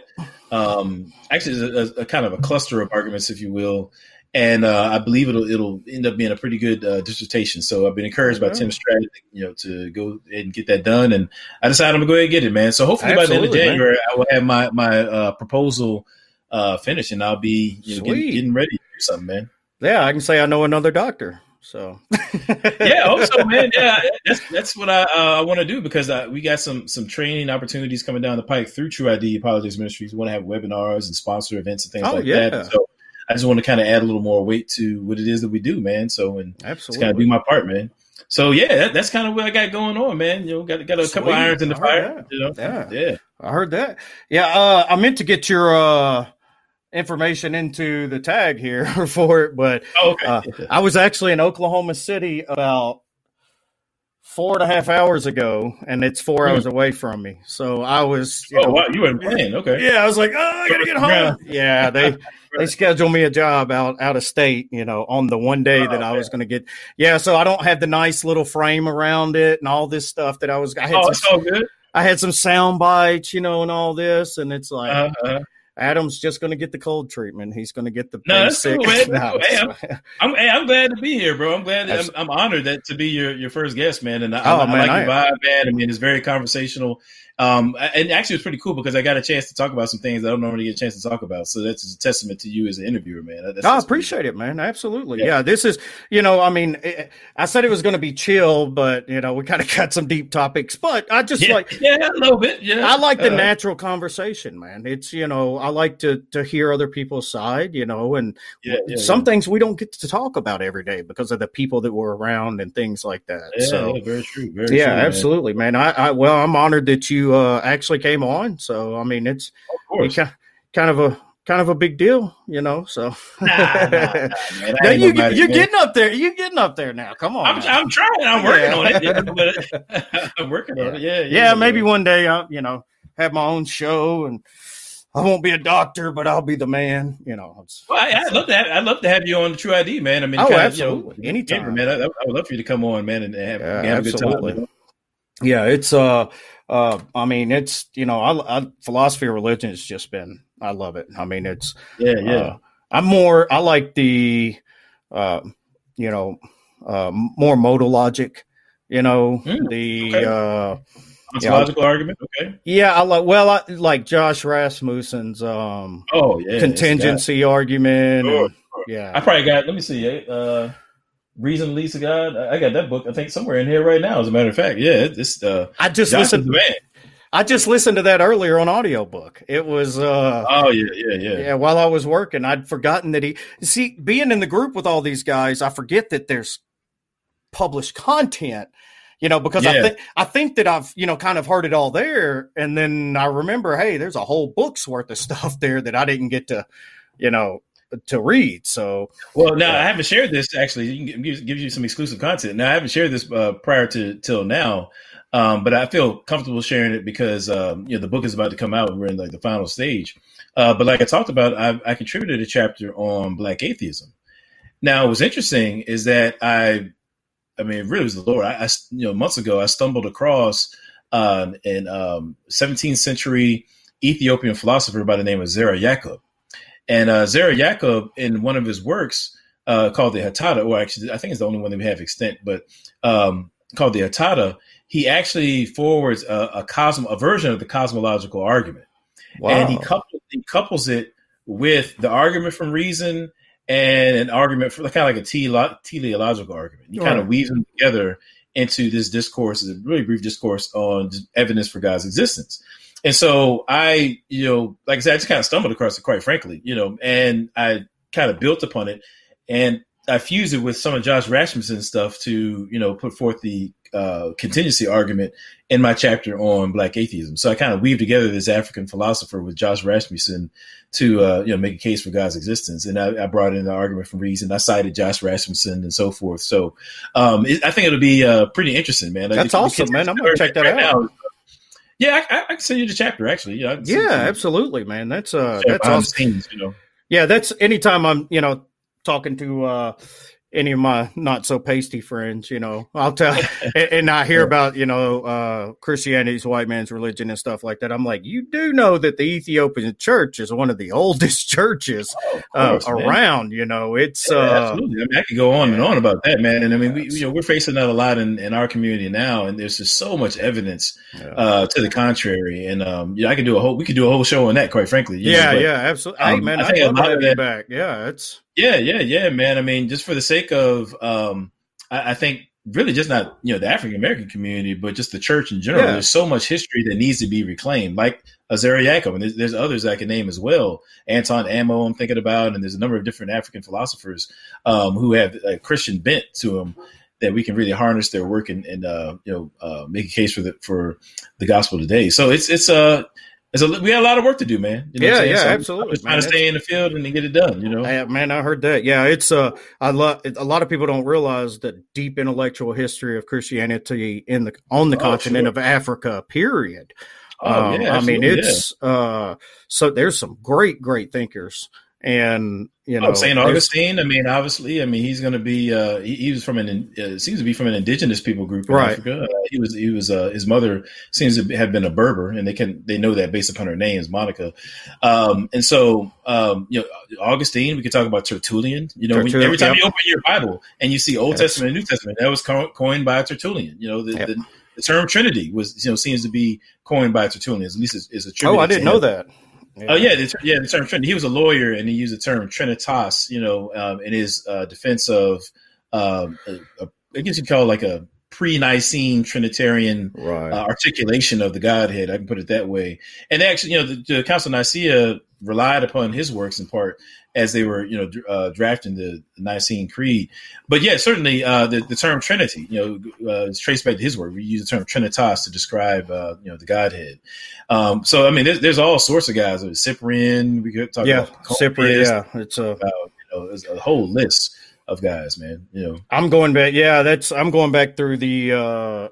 Speaker 2: Um, actually, a, a kind of a cluster of arguments, if you will and uh, I believe it'll it'll end up being a pretty good uh, dissertation. So I've been encouraged by Tim Stratton, you know, to go and get that done, and I decided I'm gonna go ahead and get it, man. So hopefully Absolutely, by the end of January, man. I will have my my uh, proposal uh, finished, and I'll be you know, getting, getting, ready to do something, man.
Speaker 1: Yeah, I can say I know another doctor. So [LAUGHS]
Speaker 2: yeah, also, man, yeah, that's that's what I uh, I want to do because uh, we got some some training opportunities coming down the pike through True ID Apologetics Ministries. We want to have webinars and sponsor events and things oh, like yeah. that. So I just want to kind of add a little more weight to what it is that we do, man. So and absolutely, kind of do my part, man. So yeah, that, that's kind of what I got going on, man. You know, got got a Sweet. couple irons in the fire. You know,
Speaker 1: yeah, yeah. I heard that. Yeah, uh, I meant to get your uh, information into the tag here [LAUGHS] for it, but oh, okay. uh, [LAUGHS] I was actually in Oklahoma City about four and a half hours ago, and it's four mm. hours away from me. So I was.
Speaker 2: You oh know, wow, you were man. Okay.
Speaker 1: Yeah, I was like, oh, I gotta get home. Yeah, they [LAUGHS] they scheduled me a job out out of state. You know, on the one day oh, that I was going to get. Yeah, so I don't have the nice little frame around it and all this stuff that I was. I had
Speaker 2: oh, some, so good.
Speaker 1: I had some sound bites, you know, and all this, and it's like. Uh-huh. Adam's just going to get the cold treatment. He's going to get the no, that's cool, man.
Speaker 2: no, hey, I'm, [LAUGHS] I'm, hey, I'm, glad to be here, bro. I'm glad. I'm, I'm, honored that to be your, your first guest, man. And I, oh, I, man, like I, your vibe, man. I mean, it's very conversational. Um, and actually, it was pretty cool because I got a chance to talk about some things I don't normally get a chance to talk about. So that's a testament to you as an interviewer, man. That's,
Speaker 1: I appreciate it, man. Absolutely. Yeah. yeah. This is, you know, I mean, it, I said it was going to be chill, but you know, we kind of [LAUGHS] got some deep topics. But I just
Speaker 2: yeah.
Speaker 1: like, [LAUGHS]
Speaker 2: yeah, a little bit. Yeah,
Speaker 1: I like the uh, natural conversation, man. It's you know, I like to to hear other people's side, you know, and yeah, some things we don't get to talk about every day because of the people that were around and things like that. so
Speaker 2: very true. Very
Speaker 1: yeah,
Speaker 2: true,
Speaker 1: absolutely, man. man. I, I well, I'm honored that you uh, actually came on. So I mean, it's kind of a kind of a big deal, you know. So nah, nah, nah, [LAUGHS] you, are getting up there. You're getting up there now. Come on.
Speaker 2: I'm, I'm trying. I'm working yeah. on it. [LAUGHS] [LAUGHS] I'm working
Speaker 1: yeah.
Speaker 2: on it. Yeah,
Speaker 1: yeah. Yeah. Maybe one day I'll, you know, have my own show and. I won't be a doctor, but I'll be the man. You know.
Speaker 2: Well, I, would love to. Have, I'd love to have you on the True ID, man. I mean,
Speaker 1: oh, kind absolutely.
Speaker 2: Of, you know, Anytime, man. I, I, would love for you to come on, man, and have, yeah, have a good time. You?
Speaker 1: Yeah, it's uh uh, I mean, it's you know, I, I, philosophy of religion has just been. I love it. I mean, it's
Speaker 2: yeah, yeah. Uh,
Speaker 1: I'm more. I like the, uh, you know, uh, more modal logic. You know, mm, the okay. uh,
Speaker 2: ontological argument. Okay.
Speaker 1: Yeah, I like. Well, I like Josh Rasmussen's um.
Speaker 2: Oh yeah,
Speaker 1: contingency argument. Sure,
Speaker 2: sure. Yeah, I probably got. Let me see. Uh, Reason Leads to God. I got that book. I think somewhere in here right now. As a matter of fact, yeah, it's. Uh,
Speaker 1: I just listened. Man. I just listened to that earlier on audiobook. It was. Uh,
Speaker 2: oh yeah, yeah, yeah.
Speaker 1: Yeah, while I was working, I'd forgotten that he. See, being in the group with all these guys, I forget that there's published content. You know, because yeah. I think I think that I've you know kind of heard it all there, and then I remember, hey, there's a whole book's worth of [LAUGHS] stuff there that I didn't get to, you know, to read. So,
Speaker 2: well, now I haven't shared this actually. You can give, give you some exclusive content. Now I haven't shared this uh, prior to till now, um, but I feel comfortable sharing it because um, you know the book is about to come out. We're in like the final stage. Uh, but like I talked about, I, I contributed a chapter on Black atheism. Now, what's interesting is that I, I mean, it really was the Lord. I, I you know, months ago, I stumbled across uh, an um, 17th century Ethiopian philosopher by the name of Zera Yacob and uh, Zera Yacob, in one of his works uh, called the Hatata, or actually, I think it's the only one that we have extant, but um, called the Hatata, he actually forwards a, a, cosmo, a version of the cosmological argument. Wow. And he couples, he couples it with the argument from reason and an argument for kind of like a teleological argument. He right. kind of weaves them together into this discourse, a really brief discourse on evidence for God's existence. And so I, you know, like I said, I just kind of stumbled across it, quite frankly, you know, and I kind of built upon it and I fused it with some of Josh Rasmussen's stuff to, you know, put forth the uh, contingency argument in my chapter on Black atheism. So I kind of weaved together this African philosopher with Josh Rasmussen to, uh, you know, make a case for God's existence. And I, I, brought in the argument from reason. I cited Josh Rasmussen and so forth. So um, it, I think it'll be uh, pretty interesting, man.
Speaker 1: That's awesome, man. I'm going to check that right out. Now,
Speaker 2: yeah, I, I, can send you the chapter actually. Yeah,
Speaker 1: yeah, absolutely, man. That's uh, that's awesome.
Speaker 2: Scenes, you know.
Speaker 1: Yeah, that's anytime I'm, you know, talking to uh, any of my not so pasty friends, you know, I'll tell, [LAUGHS] and, and, I hear about, you know, uh, Christianity's white man's religion and stuff like that. I'm like, you do know that the Ethiopian church is one of the [LAUGHS] oldest churches oh, course, uh, around, you know, it's, yeah, uh,
Speaker 2: absolutely. I mean, I could go on and on about that, man. And I mean, we, you know, we're facing that a lot in, in our community now, and there's just so much evidence, yeah. uh, to the contrary. And, um, yeah, I could do a whole, we could do a whole show on that, quite frankly.
Speaker 1: yeah, know, but, yeah, absolutely. Um, hey, man, I, I think a lot of that, back. Yeah, it's,
Speaker 2: yeah, yeah, yeah, man. I mean, just for the sake of, um, I, I think really just not you know the African American community, but just the church in general. Yeah. There's so much history that needs to be reclaimed, like Zera Yacob, and there's, there's, others I can name as well. Anton Amo, I'm thinking about, and there's a number of different African philosophers um, who have a Christian bent to them that we can really harness their work and, and uh, you know uh, make a case for the for the gospel today. So it's it's uh a, we got a lot of work to do, man.
Speaker 1: You know yeah, yeah, so absolutely.
Speaker 2: Just trying man, to stay in the field and get it done. You know,
Speaker 1: man, I heard that. Yeah, it's uh, I love. A lot of people don't realize the deep intellectual history of Christianity in the on the oh, continent sure. of Africa. Period. Oh, um, I mean, it's yeah. uh, so there's some great, great thinkers and you know, oh,
Speaker 2: Saint Augustine. I mean, obviously, I mean, he's going to be. Uh, he, he, was from an uh, seems to be from an indigenous people group in right. Africa. Uh, he was. He was. Uh, his mother seems to have been a Berber, and they can they know that based upon her name is Monica. Um, and so, um, you know, Augustine. We could talk about Tertullian. You know, Tertullian, every time yep. you open your Bible and you see Old yes. Testament and New Testament, that was co- coined by Tertullian. You know, the, yep. the, the, term Trinity was you know seems to be coined by Tertullian. At least is a. True.
Speaker 1: Oh, I didn't know that.
Speaker 2: Yeah. Oh yeah, the, yeah. The term Trinity. He was a lawyer, and he used the term Trinitas. You know, um, in his uh, defense of, um, a, a, I guess you call it like a pre-Nicene Trinitarian right. uh, articulation of the Godhead. I can put it that way. And actually, you know, the, the Council of Nicaea relied upon his works in part as they were, you know, uh, drafting the Nicene Creed. But yeah, certainly uh, the, the term Trinity, you know, uh, is traced back to his work. We use the term Trinitas to describe, uh, you know, the Godhead. Um, so I mean, there's, there's, all sorts of guys. Cyprian, we could talk
Speaker 1: yeah,
Speaker 2: about
Speaker 1: Cyprian. Yeah, it's a,
Speaker 2: about, you know, a whole list of guys, man. You know,
Speaker 1: I'm going back. Yeah, that's I'm going back through the uh,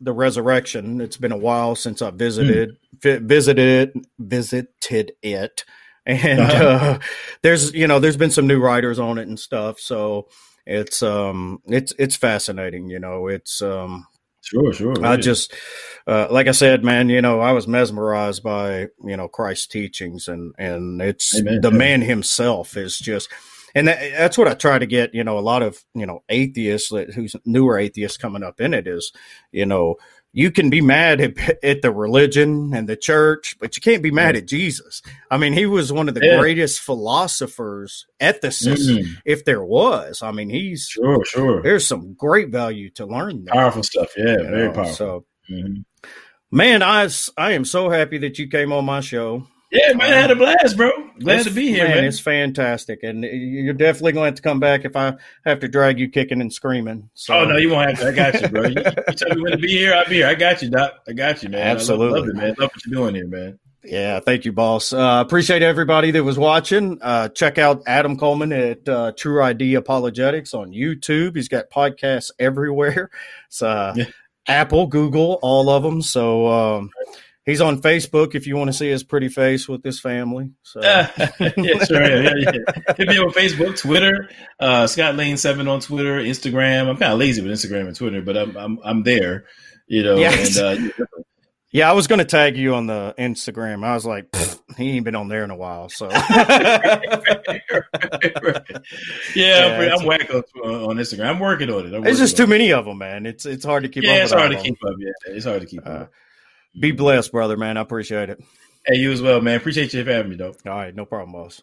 Speaker 1: the resurrection. It's been a while since I visited mm. visited visited it and uh-huh. uh, there's you know there's been some new writers on it and stuff so it's um it's it's fascinating you know it's um
Speaker 2: sure sure
Speaker 1: i just uh, like i said man you know i was mesmerized by you know christ's teachings and and it's Amen. the man himself is just and that, that's what I try to get. You know, a lot of you know atheists that, who's newer atheists coming up in it is, you know, you can be mad at, at, the religion and the church, but you can't be mad at Jesus. I mean, he was one of the yeah. greatest philosophers, ethicists, mm-hmm. if there was. I mean, he's
Speaker 2: sure, sure.
Speaker 1: There's some great value to learn.
Speaker 2: There, powerful stuff, yeah, very know? powerful.
Speaker 1: So, mm-hmm. man, I I am so happy that you came on my show.
Speaker 2: Yeah, man, I had a blast, bro. Glad to be here, man, man,
Speaker 1: It's fantastic, and you're definitely going to have to come back if I have to drag you kicking and screaming.
Speaker 2: So. Oh no, you won't have to. I got you, bro. you, [LAUGHS] you tell me when to be here, I'll be here. I got you, Doc. I got you, man.
Speaker 1: Absolutely,
Speaker 2: love, love it, man. Love what you're doing here, man.
Speaker 1: Yeah, thank you, boss. Uh, appreciate everybody that was watching. Uh, check out Adam Coleman at uh, True ID Apologetics on YouTube. He's got podcasts everywhere. [LAUGHS] It's uh, yeah. Apple, Google, all of them. So um, he's on Facebook if you want to see his pretty face with his family. So [LAUGHS]
Speaker 2: yeah, sure. Yeah, yeah. Hit me on Facebook, Twitter, uh, Scott Lane Seven on Twitter, Instagram. I'm kind of lazy with Instagram and Twitter, but I'm I'm I'm there. You know, yeah. and uh,
Speaker 1: yeah, I was going to tag you on the Instagram. I was like, he ain't been on there in a while. So, [LAUGHS] yeah,
Speaker 2: yeah I'm, whack on, on, Instagram. I'm working on it.
Speaker 1: It's just too many of them, man. It's it's hard to keep.
Speaker 2: Yeah, it's hard to keep up. Yeah, it's hard to keep uh, up.
Speaker 1: Be blessed, brother, man. I appreciate it.
Speaker 2: Hey, you as well, man. Appreciate you for having me, though.
Speaker 1: All right, no problem, boss.